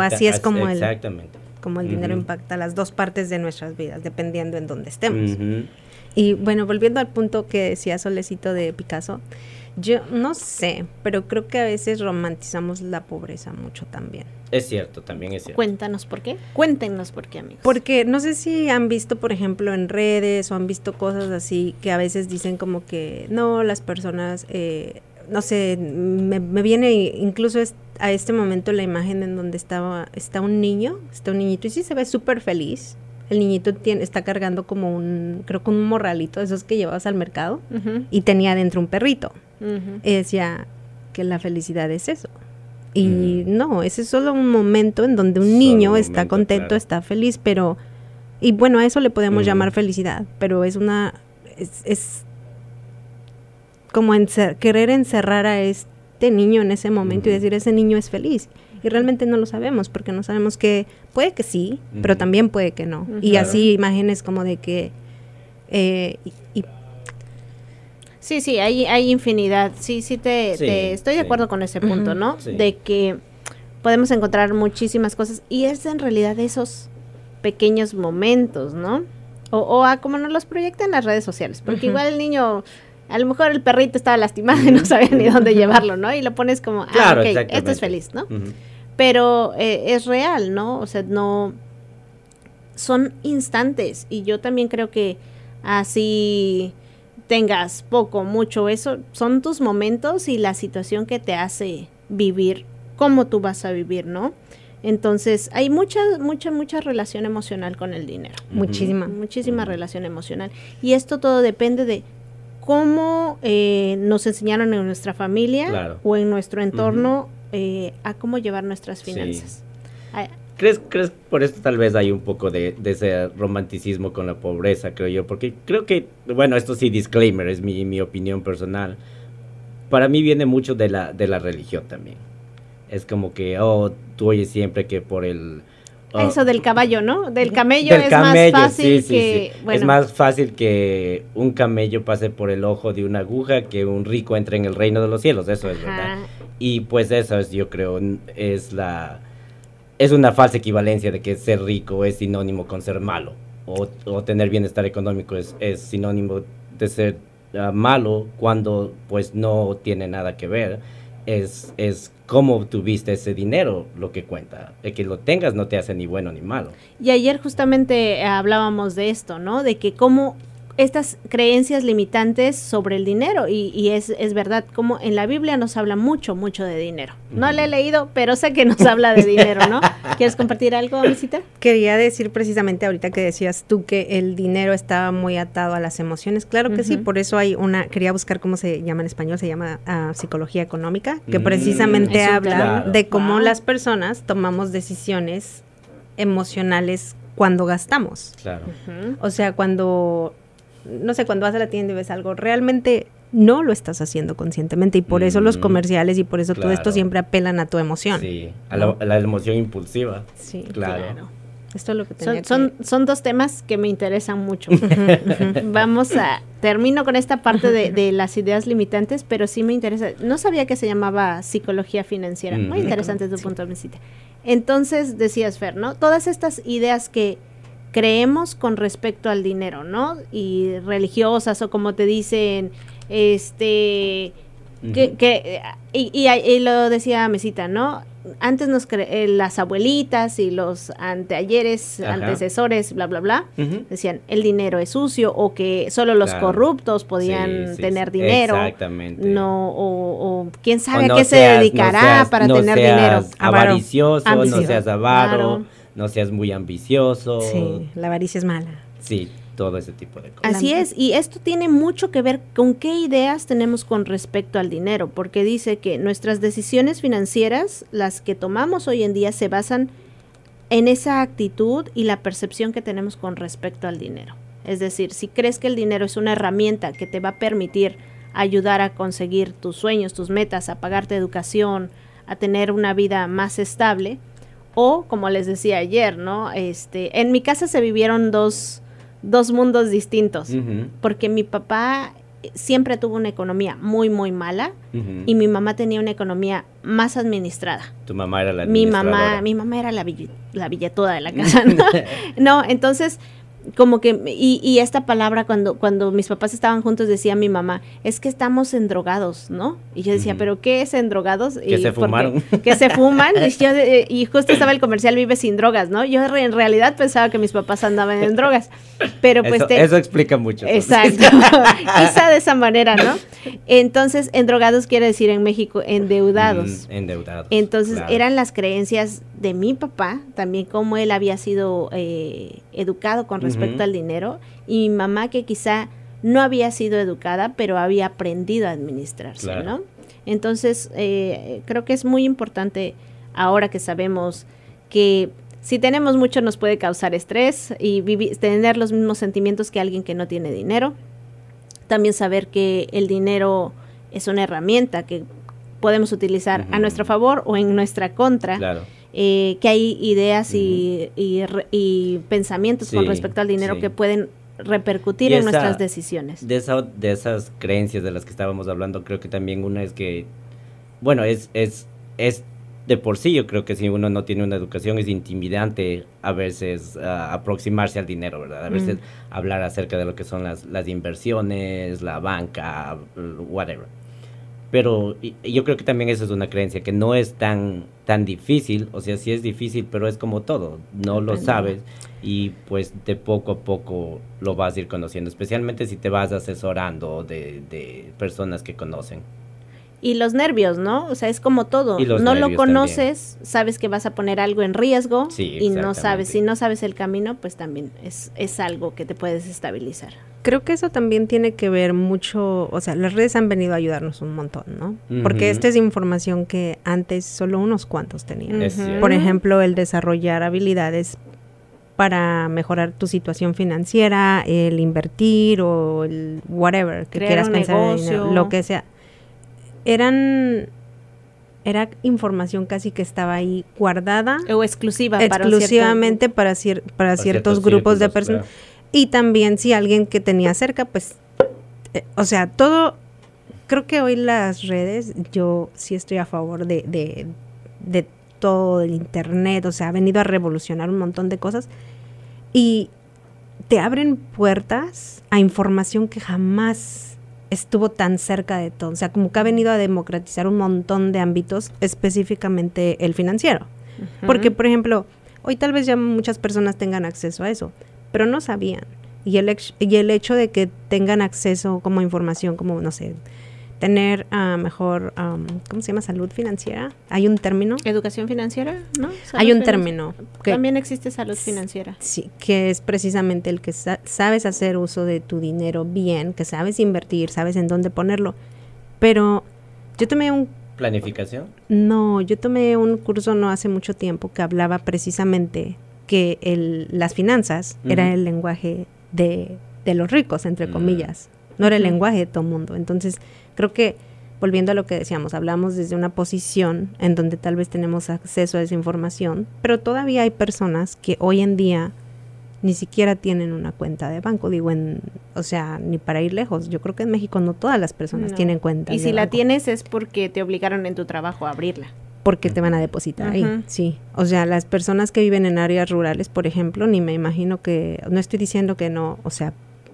así es como Exactamente como el dinero impacta las dos partes de nuestras vidas, dependiendo en dónde estemos. Y bueno, volviendo al punto que decía Solecito de Picasso, yo no sé, pero creo que a veces romantizamos la pobreza mucho también. Es cierto, también es cierto. Cuéntanos por qué. Cuéntenos por qué, amigos. Porque no sé si han visto, por ejemplo, en redes o han visto cosas así que a veces dicen como que no, las personas eh, no sé, me, viene incluso a este momento la imagen en donde estaba, está un niño, está un niñito y sí se ve súper feliz. El niñito tiene, está cargando como un, creo que un morralito, esos que llevabas al mercado, y tenía dentro un perrito. Y decía que la felicidad es eso. Y Mm. no, ese es solo un momento en donde un Solo niño un está momento, contento, claro. está feliz, pero... Y bueno, a eso le podemos Mm. llamar felicidad, pero es una... Es, es como encer- querer encerrar a este niño en ese momento y decir, ese niño es feliz. Y realmente no lo sabemos, porque no sabemos que puede que sí, pero también puede que no. Y Claro. así imágenes como de que... eh, y- y Sí, sí, hay, hay infinidad. Sí, sí, te, Sí, te- estoy de sí. acuerdo con ese punto. ¿no? Sí. De que podemos encontrar muchísimas cosas y es en realidad esos pequeños momentos, ¿no? O, o a como nos los proyectan las redes sociales, porque igual el niño, a lo mejor el perrito estaba lastimado y no sabía ni dónde llevarlo, ¿no? Y lo pones como, Claro, ah, ok, esto es feliz, ¿no? Pero eh, es real, ¿no? O sea, no son instantes y yo también creo que así tengas poco, mucho, eso son tus momentos y la situación que te hace vivir, cómo tú vas a vivir, ¿no? Entonces, hay mucha, mucha, mucha relación emocional con el dinero. Muchísima. Muchísima relación emocional. Y esto todo depende de cómo eh, nos enseñaron en nuestra familia Claro. o en nuestro entorno eh, a cómo llevar nuestras Sí. finanzas. ¿Crees, ¿Crees por eso tal vez hay un poco de, de ese romanticismo con la pobreza, creo yo? Porque creo que, bueno, esto sí, disclaimer, es mi, mi opinión personal. Para mí viene mucho de la, de la religión también. Es como que, oh, tú oyes siempre que por el... oh, Eso del caballo, ¿no? Del camello del es camello, más fácil sí, sí, que... sí. Bueno, Es más fácil que un camello pase por el ojo de una aguja que un rico entre en el reino de los cielos, eso es verdad. ajá, Y pues eso es, yo creo, es la... Es una falsa equivalencia de que ser rico es sinónimo con ser malo. O, o tener bienestar económico es, es sinónimo de ser ah, malo cuando pues no tiene nada que ver. Es, es cómo obtuviste ese dinero lo que cuenta. El que lo tengas no te hace ni bueno ni malo. Y ayer justamente hablábamos de esto, ¿no? De que cómo estas creencias limitantes sobre el dinero, y, y es, es verdad, como en la Biblia nos habla mucho, mucho de dinero. No le he leído, pero sé que nos habla de dinero, ¿no? ¿Quieres compartir algo, visita? Quería decir precisamente ahorita que decías tú que el dinero estaba muy atado a las emociones. Claro que sí, por eso hay una, quería buscar cómo se llama en español, se llama ah, psicología económica, que Mm, precisamente un habla claro. de cómo Wow. las personas tomamos decisiones emocionales cuando gastamos. Claro. O sea, cuando, no sé, cuando vas a la tienda y ves algo, realmente no lo estás haciendo conscientemente y por eso los Mm, comerciales y por eso todo esto siempre apelan a tu emoción. Sí, a la, a la emoción impulsiva. Sí, Claro. Claro. Esto es lo que tenía Son, que- son, son dos temas que me interesan mucho. Vamos a, termino con esta parte de, de las ideas limitantes, pero sí me interesa. No sabía que se llamaba psicología financiera. Muy interesante tu Sí. punto de vista. Entonces, decías, Fer, ¿no? Todas estas ideas que creemos con respecto al dinero, ¿no? Y religiosas o como te dicen, este, que, y, y- y lo decía Mesita, ¿no? Antes nos cre- eh, las abuelitas y los anteayeres, Ajá. antecesores, bla, bla, bla, decían el dinero es sucio o que solo los Claro. corruptos podían Sí, sí, tener sí, dinero. Exactamente. No, o, o quién sabe O a qué se no dedicará seas- para no tener seas dinero. Avaro. Avaricioso, no seas avaro, Claro. No seas muy ambicioso. Sí, la avaricia es mala. Sí, todo ese tipo de cosas. Así es, y esto tiene mucho que ver con qué ideas tenemos con respecto al dinero, porque dice que nuestras decisiones financieras, las que tomamos hoy en día, se basan en esa actitud y la percepción que tenemos con respecto al dinero. Es decir, si crees que el dinero es una herramienta que te va a permitir ayudar a conseguir tus sueños, tus metas, a pagarte educación, a tener una vida más estable, o como les decía ayer, ¿no? Este, en mi casa se vivieron dos, dos mundos distintos, porque mi papá siempre tuvo una economía muy, muy mala y mi mamá tenía una economía más administrada. Tu mamá era la Mi mamá, mi mamá era la, la billetuda de la casa, ¿no? no, entonces como que y, y esta palabra cuando cuando mis papás estaban juntos decía mi mamá es que estamos endrogados no y yo decía pero qué es endrogados Que Y se fumaron. que se fuman y, yo de- y justo estaba el comercial vive sin drogas no yo re- en realidad pensaba que mis papás andaban en drogas pero pues eso, te- eso explica mucho. Exacto, quizá de esa manera, ¿no? Entonces, endrogados quiere decir en México endeudados. Mm, endeudados. Entonces, claro. eran las creencias de mi papá, también cómo él había sido eh, educado con respecto Ujú. al dinero, y mi mamá que quizá no había sido educada, pero había aprendido a administrarse, Claro. ¿no? Entonces, eh, creo que es muy importante ahora que sabemos que si tenemos mucho nos puede causar estrés y tener los mismos sentimientos que alguien que no tiene dinero. También saber que el dinero es una herramienta que podemos utilizar a nuestro favor o en nuestra contra. Claro. Eh, que hay ideas y, y, pensamientos con respecto al dinero que pueden repercutir en nuestras decisiones. De, esa, de esas creencias de las que estábamos hablando, creo que también una es que, bueno, es, es, es de por sí, yo creo que si uno no tiene una educación es intimidante a veces aproximarse al dinero, ¿verdad? A veces hablar acerca de lo que son las, las inversiones, la banca, whatever. Pero yo creo que también esa es una creencia, que no es tan, tan difícil, o sea, sí es difícil, pero es como todo, no lo sabes y pues de poco a poco lo vas a ir conociendo, especialmente si te vas asesorando de, de personas que conocen. Y los nervios, ¿no? O sea, es como todo. no lo conoces, sabes que vas a poner algo en riesgo y no sabes, si no sabes el camino, pues también es, es algo que te puedes estabilizar. Creo que eso también tiene que ver mucho, o sea, las redes han venido a ayudarnos un montón, ¿no? Porque esta es información que antes solo unos cuantos tenían. Por ejemplo, el desarrollar habilidades para mejorar tu situación financiera, el invertir o el whatever que quieras pensar lo que sea. Eran era información casi que estaba ahí guardada o exclusiva exclusivamente para, para, ciertos, grupos de personas. Y también si alguien que tenía cerca, pues, eh, o sea, todo, creo que hoy las redes, yo sí estoy a favor de, de, de todo el Internet, o sea, ha venido a revolucionar un montón de cosas y te abren puertas a información que jamás estuvo tan cerca de todo. O sea, como que ha venido a democratizar un montón de ámbitos, específicamente el financiero. Porque, por ejemplo, hoy tal vez ya muchas personas tengan acceso a eso, pero no sabían. Y el, y el hecho de que tengan acceso como información, como, no sé, tener uh, mejor, ¿cómo se llama? Salud financiera. ¿Hay un término? Educación financiera, ¿no? Hay un término. También existe salud financiera. Sí, que es precisamente el que sabes hacer uso de tu dinero bien, que sabes invertir, sabes en dónde ponerlo. Pero yo tomé un... ¿Planificación? No, yo tomé un curso no hace mucho tiempo que hablaba precisamente que el, las finanzas era el lenguaje de, de, los ricos, entre mm. comillas, no era el lenguaje de todo mundo. Entonces, creo que, volviendo a lo que decíamos, hablamos desde una posición en donde tal vez tenemos acceso a esa información, pero todavía hay personas que hoy en día ni siquiera tienen una cuenta de banco, digo, en, o sea, ni para ir lejos. Yo creo que en México no todas las personas tienen cuenta. Y si la tienes es porque te obligaron en tu trabajo a abrirla porque te van a depositar ahí, sí. O sea, las personas que viven en áreas rurales, por ejemplo, ni me imagino que, no estoy diciendo que no, o sea,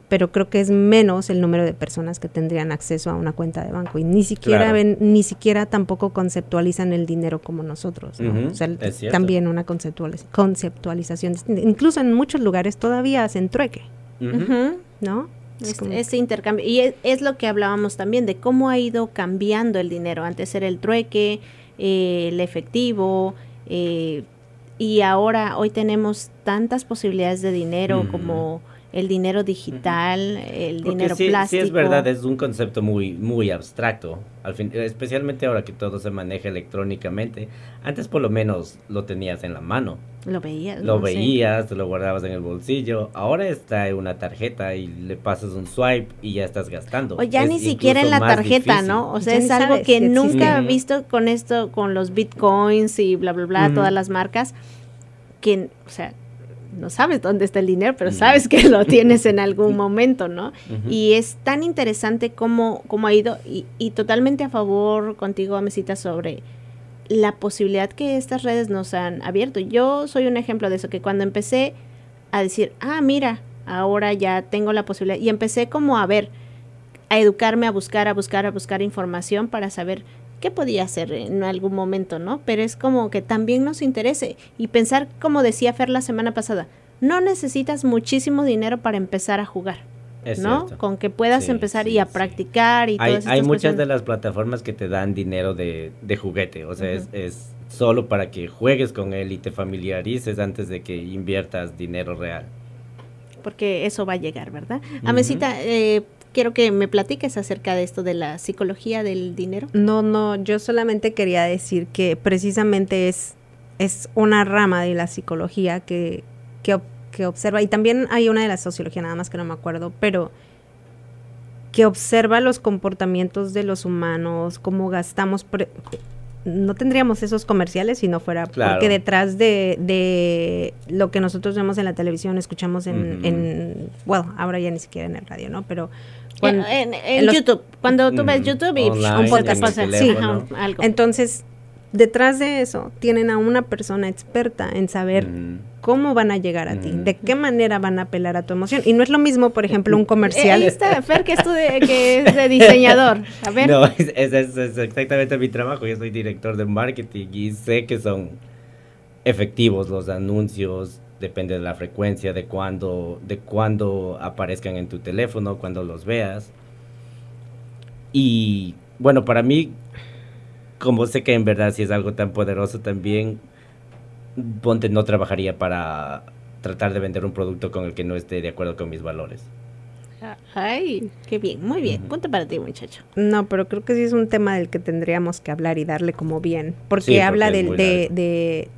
pero creo que es menos el número de personas que tendrían acceso a una cuenta de banco y ni siquiera ven, ni siquiera tampoco conceptualizan el dinero como nosotros, ¿no? o sea, también una conceptualización Incluso en muchos lugares todavía hacen trueque, ¿no? Este, intercambio. Y es, es, lo que hablábamos también de cómo ha ido cambiando el dinero. Antes era el trueque, eh, el efectivo, eh, y ahora hoy tenemos tantas posibilidades de dinero como el dinero digital, el dinero plástico. Sí, es verdad, es un concepto muy, muy abstracto, al fin, especialmente ahora que todo se maneja electrónicamente. Antes por lo menos lo tenías en la mano. Lo veías. Lo veías, te lo guardabas en el bolsillo. Ahora está en una tarjeta y le pasas un swipe y ya estás gastando. O ya ni siquiera en la tarjeta, ¿no? O sea, es algo que nunca he visto con esto, con los bitcoins y bla, bla, bla, todas las marcas, que, o sea, no sabes dónde está el dinero, pero sabes que lo tienes en algún momento, ¿no? Y es tan interesante cómo, cómo ha ido y, y, totalmente a favor contigo, Amesita, sobre la posibilidad que estas redes nos han abierto. Yo soy un ejemplo de eso, que cuando empecé a decir, ah, mira, ahora ya tengo la posibilidad, y empecé como a ver, a educarme, a buscar, a buscar, a buscar información para saber qué podía hacer en algún momento, ¿no? Pero es como que también nos interese y pensar, como decía Fer la semana pasada, no necesitas muchísimo dinero para empezar a jugar. ¿no? Con que puedas empezar y a practicar y hay, hay muchas de las plataformas que te dan dinero de, de juguete, o sea, es, es, solo para que juegues con él y te familiarices antes de que inviertas dinero real. Porque eso va a llegar, ¿verdad? Amesita, eh, quiero que me platiques acerca de esto de la psicología del dinero. No, no, yo solamente quería decir que precisamente es, es una rama de la psicología que, que, que observa, y también hay una de la sociología, nada más que no me acuerdo, pero que observa los comportamientos de los humanos, cómo gastamos. No tendríamos esos comerciales si no fuera Claro. porque detrás de, de lo que nosotros vemos en la televisión, escuchamos en, bueno, ahora ya ni siquiera en el radio, ¿no? Pero cuando- en en en los- YouTube, cuando tú ves Mm, YouTube y online, un podcast pasa, sí, ajá, algo. entonces, detrás de eso, tienen a una persona experta en saber Ujú. cómo van a llegar a ti, Mm. de qué manera van a apelar a tu emoción. Y no es lo mismo, por ejemplo, un Eh, comercial. ahí está Fer, que es, tu de, que es de diseñador. A ver. No, es- es exactamente mi trabajo. Yo soy director de marketing y sé que son efectivos los anuncios. Depende de la frecuencia, de cuándo, de cuándo aparezcan en tu teléfono, cuando los veas. Y bueno, para mí, como sé que en verdad si es algo tan poderoso también, ponte no trabajaría para tratar de vender un producto con el que no esté de acuerdo con mis valores. Ay, qué bien, muy bien. Punto para ti, muchacho. No, pero creo que sí es un tema del que tendríamos que hablar y darle como bien, porque Sí, porque habla del- de, de-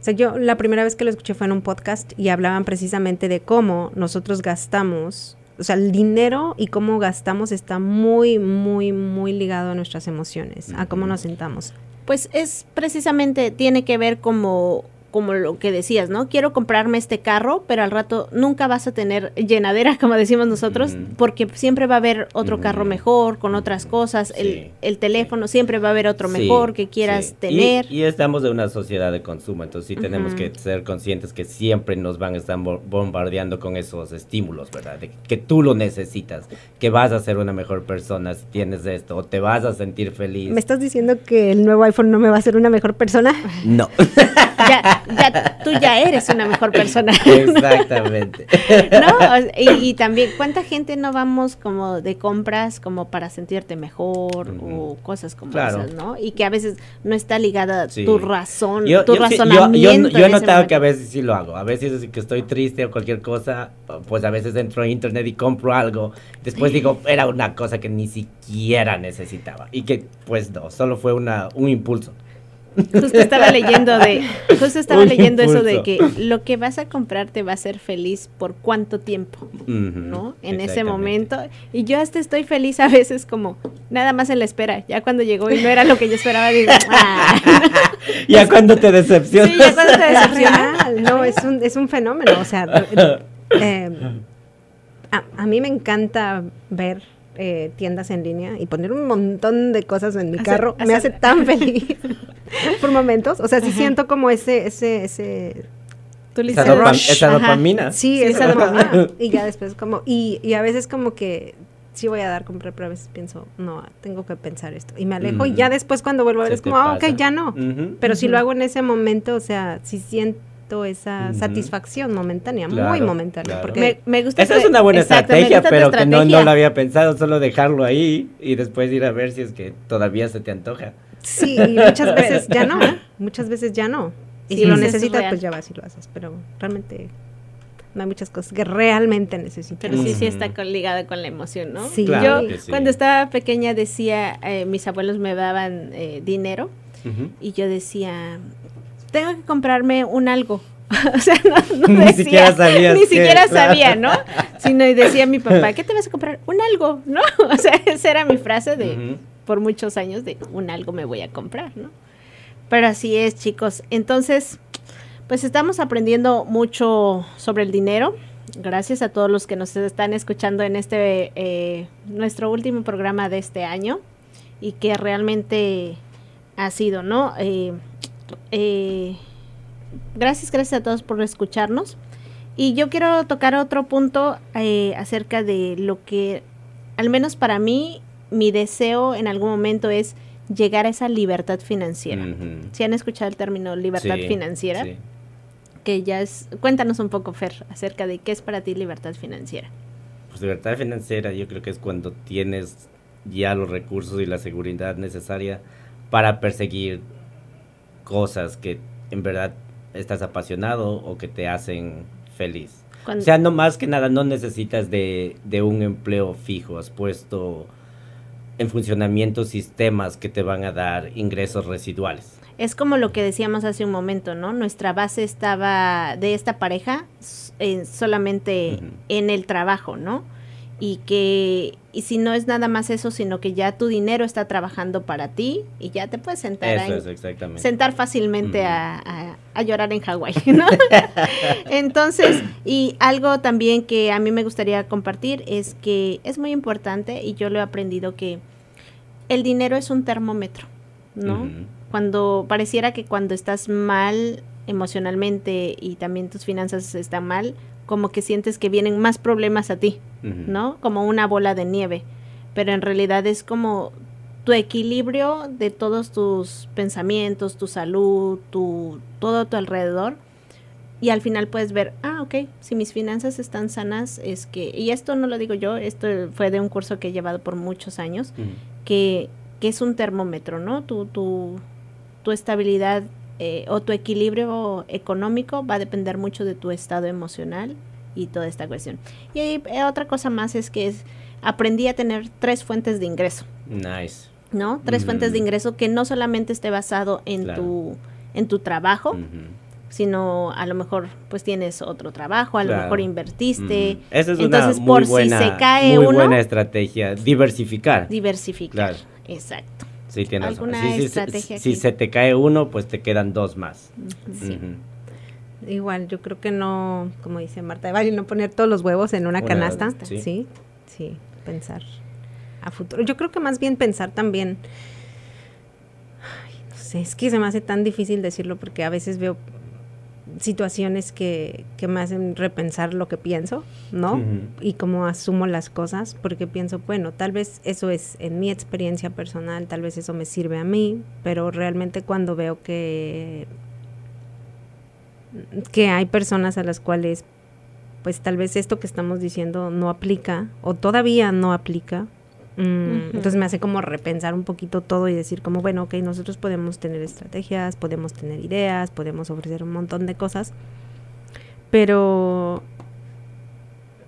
O sea, yo la primera vez que lo escuché fue en un podcast y hablaban precisamente de cómo nosotros gastamos, o sea, el dinero y cómo gastamos está muy, muy, muy ligado a nuestras emociones, a cómo nos sentamos. Pues es precisamente, tiene que ver como, como lo que decías, ¿no? Quiero comprarme este carro, pero al rato nunca vas a tener llenadera, como decimos nosotros, porque siempre va a haber otro carro mejor, con otras cosas. Sí. El, el teléfono, siempre va a haber otro Sí, mejor que quieras sí. Tener. Y, estamos en una sociedad de consumo, entonces sí tenemos que ser conscientes que siempre nos van a estar bo- bombardeando con esos estímulos, ¿verdad? De que tú lo necesitas, que vas a ser una mejor persona si tienes esto, o te vas a sentir feliz. ¿Me estás diciendo que el nuevo iPhone no me va a hacer una mejor persona? No, ya, ya, tú ya eres una mejor persona. exactamente. ¿No? Y, y también, ¿cuánta gente no vamos como de compras como para sentirte mejor o cosas como Claro. esas, ¿no? Y que a veces no está ligada Sí. tu razón, Yo, tu yo razonamiento. yo- yo he notado que a veces sí lo hago. A veces es que estoy triste o cualquier cosa, pues a veces entro a internet y compro algo. Después digo, era una cosa que ni siquiera necesitaba. Y que, pues no, solo fue una, un impulso. Justo estaba leyendo de, justo estaba leyendo eso de que lo que vas a comprar te va a hacer feliz por cuánto tiempo, ¿no? En ese momento. Y yo hasta estoy feliz a veces como nada más en la espera. Ya cuando llegó y no era lo que yo esperaba, digo, ah. Ya cuando te decepcionas. Sí, ya cuando te Es decepciona. real, no, es un, es un fenómeno, o sea, eh, a, a mí me encanta ver eh, tiendas en línea y poner un montón de cosas en mi Hacer- carro, me hace tan feliz por momentos, o sea, sí Ajá. siento como ese, ese, ese, Tú le Esa, esa dopamina. sí, Sí, esa dopamina. y ya después como, y, y a veces como que sí voy a dar comprar, pero a veces pienso, no, tengo que pensar esto, y me alejo, y ya después cuando vuelvo a ver es como, ah, ok, pasa. ya no, pero si lo hago en ese momento, o sea, si siento esa satisfacción momentánea, muy momentánea. claro. Porque Me, me gusta Esa es una buena exacto, estrategia, pero que no, no lo había pensado, solo dejarlo ahí y después ir a ver si es que todavía se te antoja. sí, y muchas veces ya no, muchas veces ya no. Y Sí, si lo necesitas, pues ya vas y lo haces. Pero realmente no hay muchas cosas que realmente necesitas. Pero sí, sí está con- ligada con la emoción, ¿no? Sí. Claro Yo sí. cuando estaba pequeña decía, eh, mis abuelos me daban eh, dinero y yo decía, tengo que comprarme un algo. o sea, no, no Ni siquiera sabías Ni siquiera sabía, ¿no? Sino y decía mi papá, ¿qué te vas a comprar? Un algo, ¿no? O sea, esa era mi frase de, por muchos años, de un algo me voy a comprar, ¿no? Pero así es, chicos. Entonces, pues estamos aprendiendo mucho sobre el dinero. Gracias a todos los que nos están escuchando en este eh, nuestro último programa de este año y que realmente ha sido, ¿no? Eh, eh, gracias, gracias a todos por escucharnos. Y yo quiero tocar otro punto eh, acerca de lo que, al menos para mí, mi deseo en algún momento es llegar a esa libertad financiera. Si han escuchado el término libertad Sí, financiera, sí. que ya es, cuéntanos un poco, Fer, acerca de qué es para ti libertad financiera. Pues libertad financiera yo creo que es cuando tienes ya los recursos y la seguridad necesaria para perseguir cosas que en verdad estás apasionado o que te hacen feliz. O sea, no más que nada, no necesitas de, de un empleo fijo, has puesto en funcionamiento sistemas que te van a dar ingresos residuales. Es como lo que decíamos hace un momento, ¿no? Nuestra base estaba de esta pareja eh, solamente en el trabajo, ¿no? Y que y si no es nada más eso sino que ya tu dinero está trabajando para ti y ya te puedes sentar sentar fácilmente a, a, llorar en Hawái ¿no? entonces y algo también que a mí me gustaría compartir es que es muy importante y yo lo he aprendido que el dinero es un termómetro no cuando pareciera que cuando estás mal emocionalmente y también tus finanzas están mal como que sientes que vienen más problemas a ti, ¿no? Como una bola de nieve. Pero en realidad es como tu equilibrio de todos tus pensamientos, tu salud, tu, todo a tu alrededor. Y al final puedes ver, ah, ok, si mis finanzas están sanas, es que, y esto no lo digo yo, esto fue de un curso que he llevado por muchos años, que, que, es un termómetro, ¿no? Tu, tu, tu estabilidad eh, o tu equilibrio económico va a depender mucho de tu estado emocional y toda esta cuestión. Y eh, otra cosa más es que aprendí a tener tres fuentes de ingreso. Nice. ¿No? Tres fuentes de ingreso que no solamente esté basado en tu en tu trabajo, sino a lo mejor pues tienes otro trabajo, a lo mejor invertiste. Esa es Entonces, una muy por buena, si se cae muy buena estrategia, diversificar. Diversificar. Exacto. Sí, tienes Si, se te cae uno, pues te quedan dos más. Igual, yo creo que no, como dice Marta, vale no poner todos los huevos en una, canasta. ¿sí? sí, pensar a futuro. Yo creo que más bien pensar también. no sé, es que se me hace tan difícil decirlo porque a veces veo situaciones que, que me hacen repensar lo que pienso, ¿no? Y cómo asumo las cosas, porque pienso, bueno, tal vez eso es en mi experiencia personal, tal vez eso me sirve a mí, pero realmente cuando veo que, que hay personas a las cuales, pues tal vez esto que estamos diciendo no aplica o todavía no aplica, Mm, entonces me hace como repensar un poquito todo y decir como, bueno, ok, nosotros podemos tener estrategias, podemos tener ideas, podemos ofrecer un montón de cosas, pero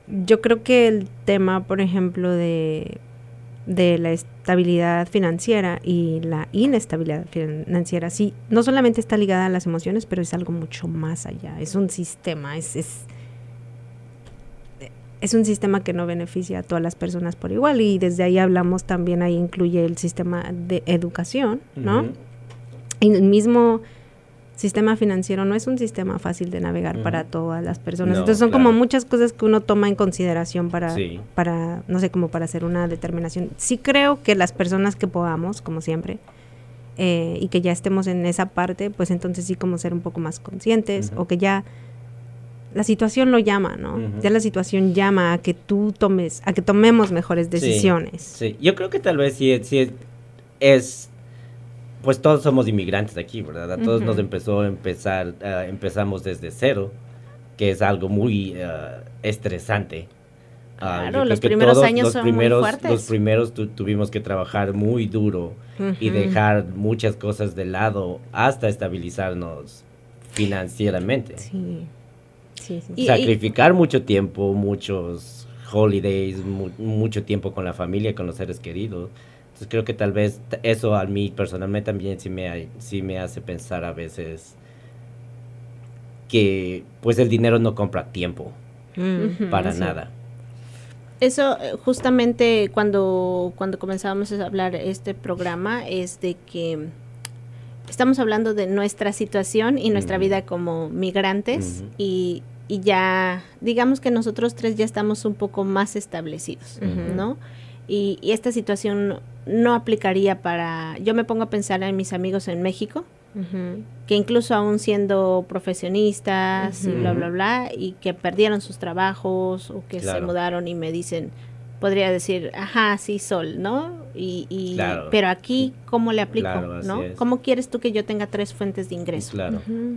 yo creo que el tema, por ejemplo, de, de la estabilidad financiera y la inestabilidad financiera, sí, no solamente está ligada a las emociones, pero es algo mucho más allá, es un sistema, es, es es un sistema que no beneficia a todas las personas por igual y desde ahí hablamos también, ahí incluye el sistema de educación, ¿no? Y el mismo sistema financiero no es un sistema fácil de navegar para todas las personas. Entonces son como muchas cosas que uno toma en consideración para, para, no sé, como para hacer una determinación. Sí creo que las personas que podamos, como siempre, eh, y que ya estemos en esa parte, pues entonces sí como ser un poco más conscientes o que ya la situación lo llama, ¿no? Ya la situación llama a que tú tomes, a que tomemos mejores decisiones. Sí, yo creo que tal vez sí, es, pues todos somos inmigrantes aquí, ¿verdad? A todos nos empezó a empezar, uh, empezamos desde cero, que es algo muy uh, estresante. Ah, claro, los primeros años los son primeros, muy fuertes. Los primeros tuvimos que trabajar muy duro y dejar muchas cosas de lado hasta estabilizarnos financieramente. Sí sacrificar mucho tiempo, muchos holidays, mucho tiempo con la familia, con los seres queridos. Entonces creo que tal vez eso a mí personalmente también sí me, sí me hace pensar a veces que pues el dinero no compra tiempo para nada. Eso eh, justamente cuando, cuando comenzábamos a hablar este programa es de que estamos hablando de nuestra situación y nuestra vida como migrantes y y ya, digamos que nosotros tres ya estamos un poco más establecidos, ¿no? Y, esta situación no aplicaría para, yo me pongo a pensar en mis amigos en México, que incluso aún siendo profesionistas y bla, bla, bla, y que perdieron sus trabajos o que se mudaron y me dicen, podría decir, ajá, sí, sol, ¿no? Y, pero aquí, ¿cómo le aplico, no? ¿Cómo quieres tú que yo tenga tres fuentes de ingreso?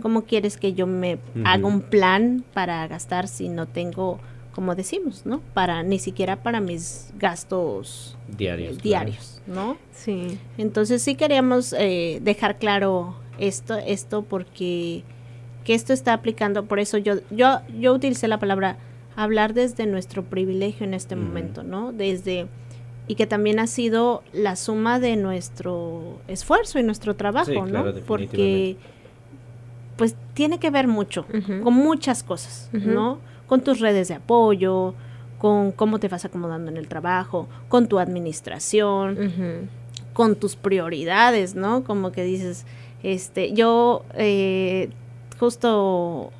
¿Cómo quieres que yo me haga un plan para gastar si no tengo, como decimos, ¿no? Para ni siquiera para mis gastos diarios, diarios, ¿no? Sí. Entonces sí queríamos eh, dejar claro esto, esto porque que esto está aplicando, por eso yo, yo, yo utilicé la palabra hablar desde nuestro privilegio en este momento, ¿no? Desde y que también ha sido la suma de nuestro esfuerzo y nuestro trabajo, ¿no? Porque pues tiene que ver mucho con muchas cosas, ¿no? Con tus redes de apoyo, con cómo te vas acomodando en el trabajo, con tu administración, con tus prioridades, ¿no? Como que dices, este, yo eh, justo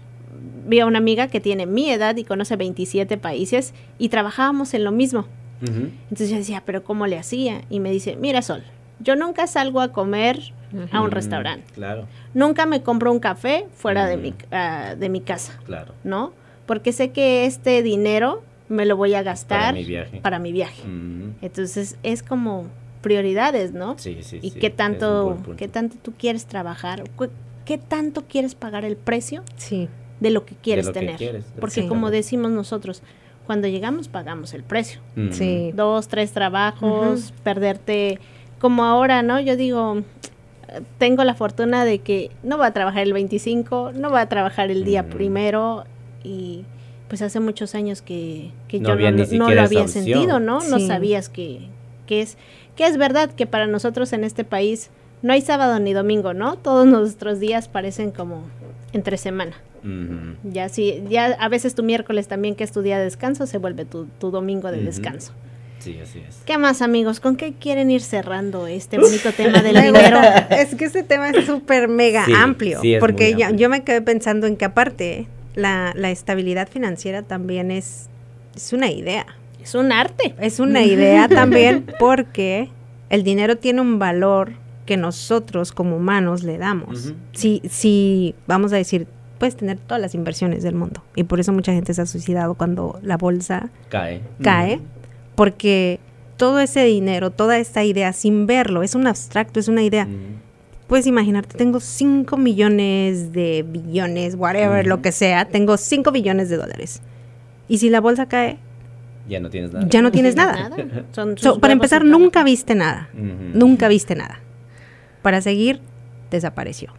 vi a una amiga que tiene mi edad y conoce 27 países y trabajábamos en lo mismo. Entonces yo decía, pero ¿cómo le hacía? Y me dice, mira Sol, yo nunca salgo a comer a un restaurante. Claro. Nunca me compro un café fuera de, mi, ah, de mi casa. Claro. ¿No? Porque sé que este dinero me lo voy a gastar para mi viaje. Para mi viaje. Entonces es como prioridades, ¿no? Sí, sí, y qué tanto, qué tanto tú quieres trabajar, qué tanto quieres pagar el precio sí. De lo que quieres tener. Porque como decimos nosotros, cuando llegamos pagamos el precio. Sí. Dos, tres trabajos, perderte, como ahora, ¿no? Yo digo, tengo la fortuna de que no voy a trabajar el 25, no voy a trabar el día primero y pues hace muchos años que, yo no, lo había sentido, ¿no? No sabías que, que, es, que es verdad que para nosotros en este país no hay sábado ni domingo, ¿no? Todos nuestros días parecen como entre semana. Ya sí, ya a veces tu miércoles también que es tu día de descanso se vuelve tu, domingo de descanso. Sí, así es. ¿Qué más, amigos? ¿Con qué quieren ir cerrando este bonito tema del dinero? es que este tema es súper mega amplio, porque yo me quedé pensando en que aparte la, la estabilidad financiera también es, es una idea. Es un arte. Es una idea también porque el dinero tiene un valor que nosotros como humanos le damos. Si, si, vamos a decir, puedes tener todas las inversiones del mundo. Y por eso mucha gente se ha suicidado cuando la bolsa cae. Cae, porque todo ese dinero, toda esta idea, sin verlo, es un abstracto, es una idea. Puedes imaginarte, tengo 5 millones de billones, whatever, lo que sea, tengo 5 billones de dólares. Y si la bolsa cae, ya no tienes nada. Ya no tienes nada. para empezar, nunca viste nada. Nunca viste nada para seguir, desapareció.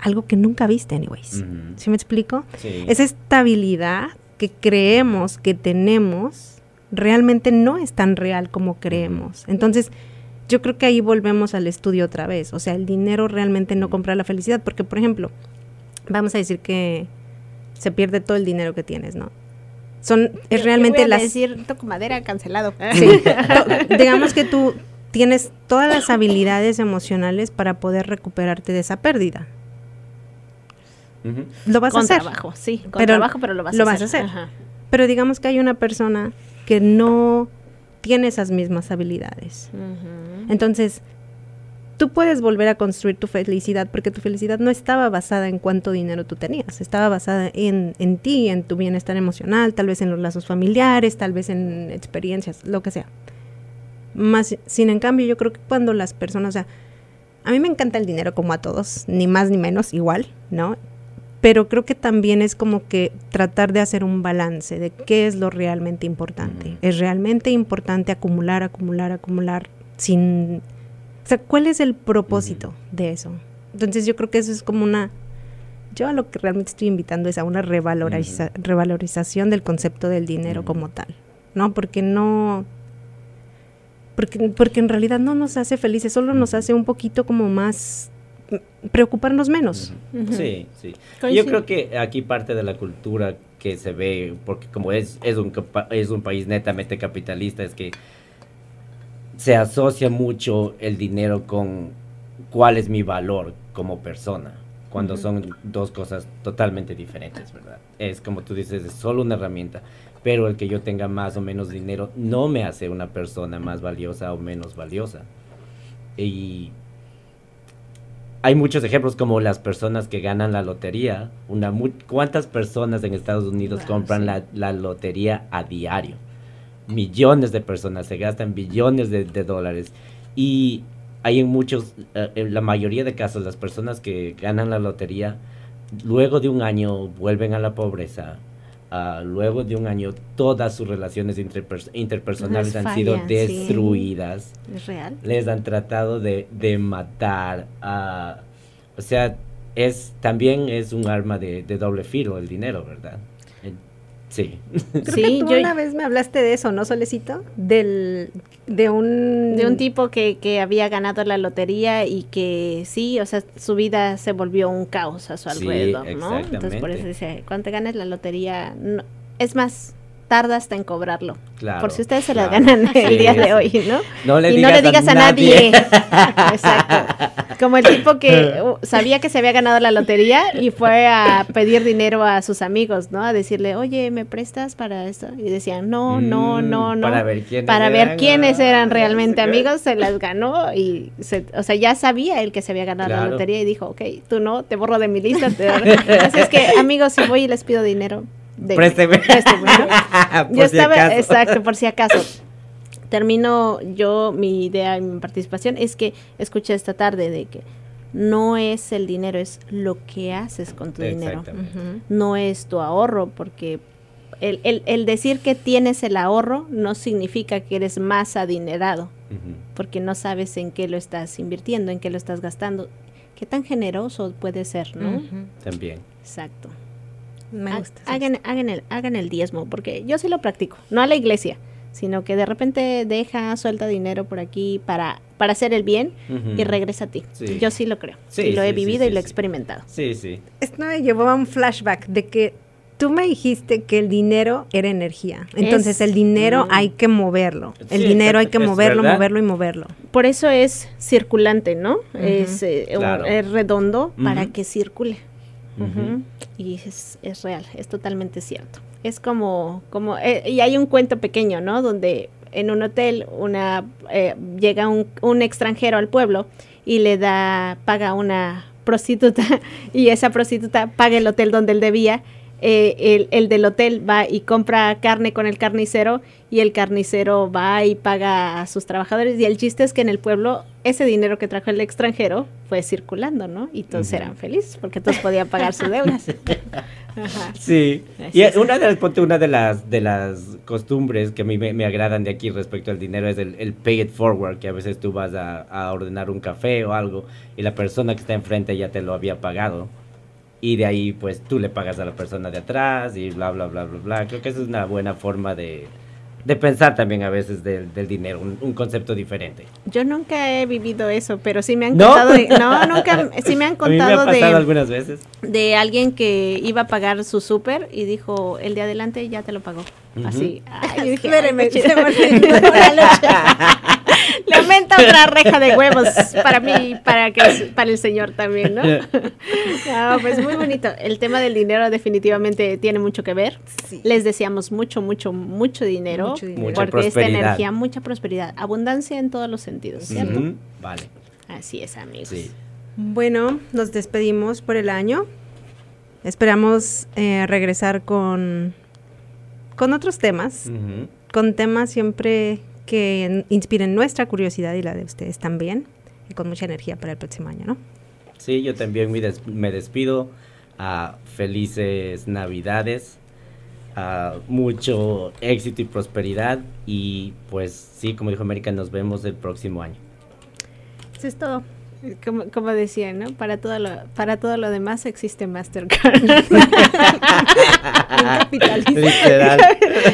Algo que nunca viste, anyways. ¿Sí me explico? Esa estabilidad que creemos que tenemos realmente no es tan real como creemos. Entonces, yo creo que ahí volvemos al estudio otra vez. O sea, el dinero realmente no compra la felicidad. Porque, por ejemplo, vamos a decir que se pierde todo el dinero que tienes, ¿no? Son, es realmente las... decir, toco madera, cancelado. Sí, digamos que tú tienes todas las habilidades emocionales para poder recuperarte de esa pérdida. Lo vas a hacer. Trabajo, sí, con pero trabajo, pero lo vas a hacer. Pero digamos que hay una persona que no tiene esas mismas habilidades. Entonces, tú puedes volver a construir tu felicidad porque tu felicidad no estaba basada en cuánto dinero tú tenías, estaba basada en, en ti, en tu bienestar emocional, tal vez en los lazos familiares, tal vez en experiencias, lo que sea. Más, sin en cambio, yo creo que cuando las personas, o sea, a mí me encanta el dinero como a todos, ni más ni menos, igual, ¿no? Pero creo que también es como que tratar de hacer un balance de qué es lo realmente importante. Es realmente importante acumular, acumular, acumular, sin... O sea, ¿cuál es el propósito de eso? Entonces yo creo que eso es como una... Yo a lo que realmente estoy invitando es a una revalorización del concepto del dinero como tal, ¿no? Porque no porque, porque en realidad no nos hace felices, solo nos hace un poquito como más preocuparnos menos. Sí, sí. Yo creo que aquí parte de la cultura que se ve, porque como es, es, un, es un país netamente capitalista, es que se asocia mucho el dinero con cuál es mi valor como persona, cuando son dos cosas totalmente diferentes, ¿verdad? Es como tú dices, es solo una herramienta pero el que yo tenga más o menos dinero no me hace una persona más valiosa o menos valiosa. Y hay muchos ejemplos como las personas que ganan la lotería. Una, ¿Cuántas personas en Estados Unidos compran la, lotería a diario? Millones de personas, se gastan billones de, dólares. Y hay en muchos, eh, en la mayoría de casos, las personas que ganan la lotería, luego de un año vuelven a la pobreza, luego de un año todas sus relaciones interpersonales han sido destruidas. ¿Es real? Les han tratado de, matar. o sea, es también es un arma de, de doble filo el dinero, ¿verdad? Sí. Creo Sí, que tú yo- una vez me hablaste de eso, ¿no, Solecito? Del, de un... de un tipo que, que había ganado la lotería y que sí, o sea, su vida se volvió un caos a su Sí, alrededor, ¿no? Entonces por eso dice, cuando te ganes la lotería, no- es más, tarda hasta en cobrarlo. Claro, por si ustedes se la claro. ganan el Sí, día de hoy, ¿no? No le y no le digas a, a nadie. nadie. Exacto. Como el tipo que uh, sabía que se había ganado la lotería y fue a pedir dinero a sus amigos, ¿no? A decirle, oye, ¿me prestas para esto? Y decían, no, no, Mm, no, no. para ver quiénes Para ver eran, quiénes ah, eran realmente amigos, se las ganó y, se, o sea, ya sabía él que se había ganado la lotería y dijo, ok, tú no, te borro de mi lista. Te Así es que, amigos, si voy y les pido dinero, Présteme. présteme, ¿no? Por yo si estaba, acaso. exacto, por si acaso. Termino yo mi idea y mi participación es que escuché esta tarde de que no es el dinero, es lo que haces con tu dinero. No es tu ahorro, porque el, el- el decir que tienes el ahorro no significa que eres más adinerado, porque no sabes en qué lo estás invirtiendo, en qué lo estás gastando. ¿Qué tan generoso puede ser, no? También. Exacto. Me gusta. Hagan, hagan, el, hagan el diezmo, porque yo sí lo practico, no a la iglesia, sino que de repente deja, suelta dinero por aquí para, para hacer el bien y regresa a ti. Sí. Yo sí lo creo. Sí, y lo he sí, vivido sí, y lo he experimentado. Sí, sí. Esto me llevó a un flashback de que tú me dijiste que el dinero era energía. Entonces Es- el dinero Mm. hay que moverlo. El Sí, dinero hay que moverlo, verdad. moverlo y moverlo. Por eso es circulante, ¿no? Es, eh, Claro. es redondo para que circule. Y es, es real, es totalmente cierto. Es como, como eh, y hay un cuento pequeño, ¿no? Donde en un hotel una eh, llega un, un extranjero al pueblo y le da, paga una prostituta y esa prostituta paga el hotel donde él debía. Eh, el, el del hotel va y compra carne con el carnicero y el carnicero va y paga a sus trabajadores y el chiste es que en el pueblo ese dinero que trajo el extranjero fue circulando, ¿no? Y todos eran felices porque todos podían pagar sus deudas. Ajá. Sí, Así y una de las, una de las de las costumbres que a mí me, me agradan de aquí respecto al dinero es el, el pay it forward, que a veces tú vas a, a ordenar un café o algo y la persona que está enfrente ya te lo había pagado y de ahí pues tú le pagas a la persona de atrás y bla bla bla bla bla. Creo que esa es una buena forma de, de pensar también a veces del, del dinero, un, un concepto diferente. Yo nunca he vivido eso, pero sí me han ¿No? contado de, no, nunca, sí me han me contado de, algunas veces. de alguien que iba a pagar su súper y dijo, el de adelante ya te lo pagó. Así. Ay, dije, Espéreme, se me la aumenta otra reja de huevos para mí y para, que, para el señor también, ¿no? No, pues muy bonito. El tema del dinero definitivamente tiene mucho que ver. Sí. Les deseamos mucho, mucho, mucho dinero. Mucho dinero. Mucha Porque esta energía, mucha prosperidad, abundancia en todos los sentidos, ¿cierto? Vale, Así es, amigos. sí. Bueno, nos despedimos por el año. Esperamos eh, regresar con, con otros temas, con temas siempre que inspiren nuestra curiosidad y la de ustedes también, y con mucha energía para el próximo año, ¿no? Sí, yo también me, des- me despido. a felices Navidades. a mucho éxito y prosperidad. Y pues sí, como dijo América, nos vemos el próximo año. Eso es todo. Como, como decía, ¿no? Para todo lo, para todo lo demás existe Mastercard. Literal.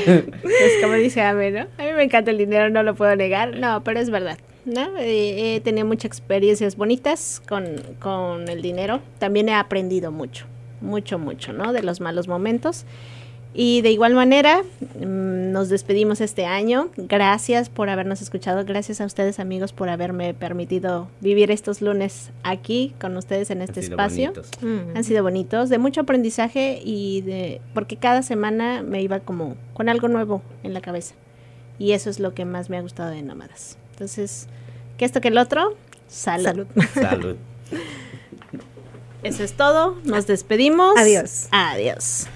es como dice Ame, ¿no? A mí me encanta el dinero, no lo puedo negar. No, pero es verdad. ¿no? Eh, he tenido muchas experiencias bonitas con, con el dinero. También he aprendido mucho, mucho, mucho, ¿no? De los malos momentos. Y de igual manera, mm, nos despedimos este año. Gracias por habernos escuchado. Gracias a ustedes, amigos, por haberme permitido vivir estos lunes aquí con ustedes en este Han sido espacio. bonitos. Mm. Han sido bonitos, de mucho aprendizaje y de porque cada semana me iba como con algo nuevo en la cabeza. Y eso es lo que más me ha gustado de Nómadas. Entonces, que esto que el otro, salud. Salud. Salud. Eso es todo. Nos despedimos. Adiós. Adiós.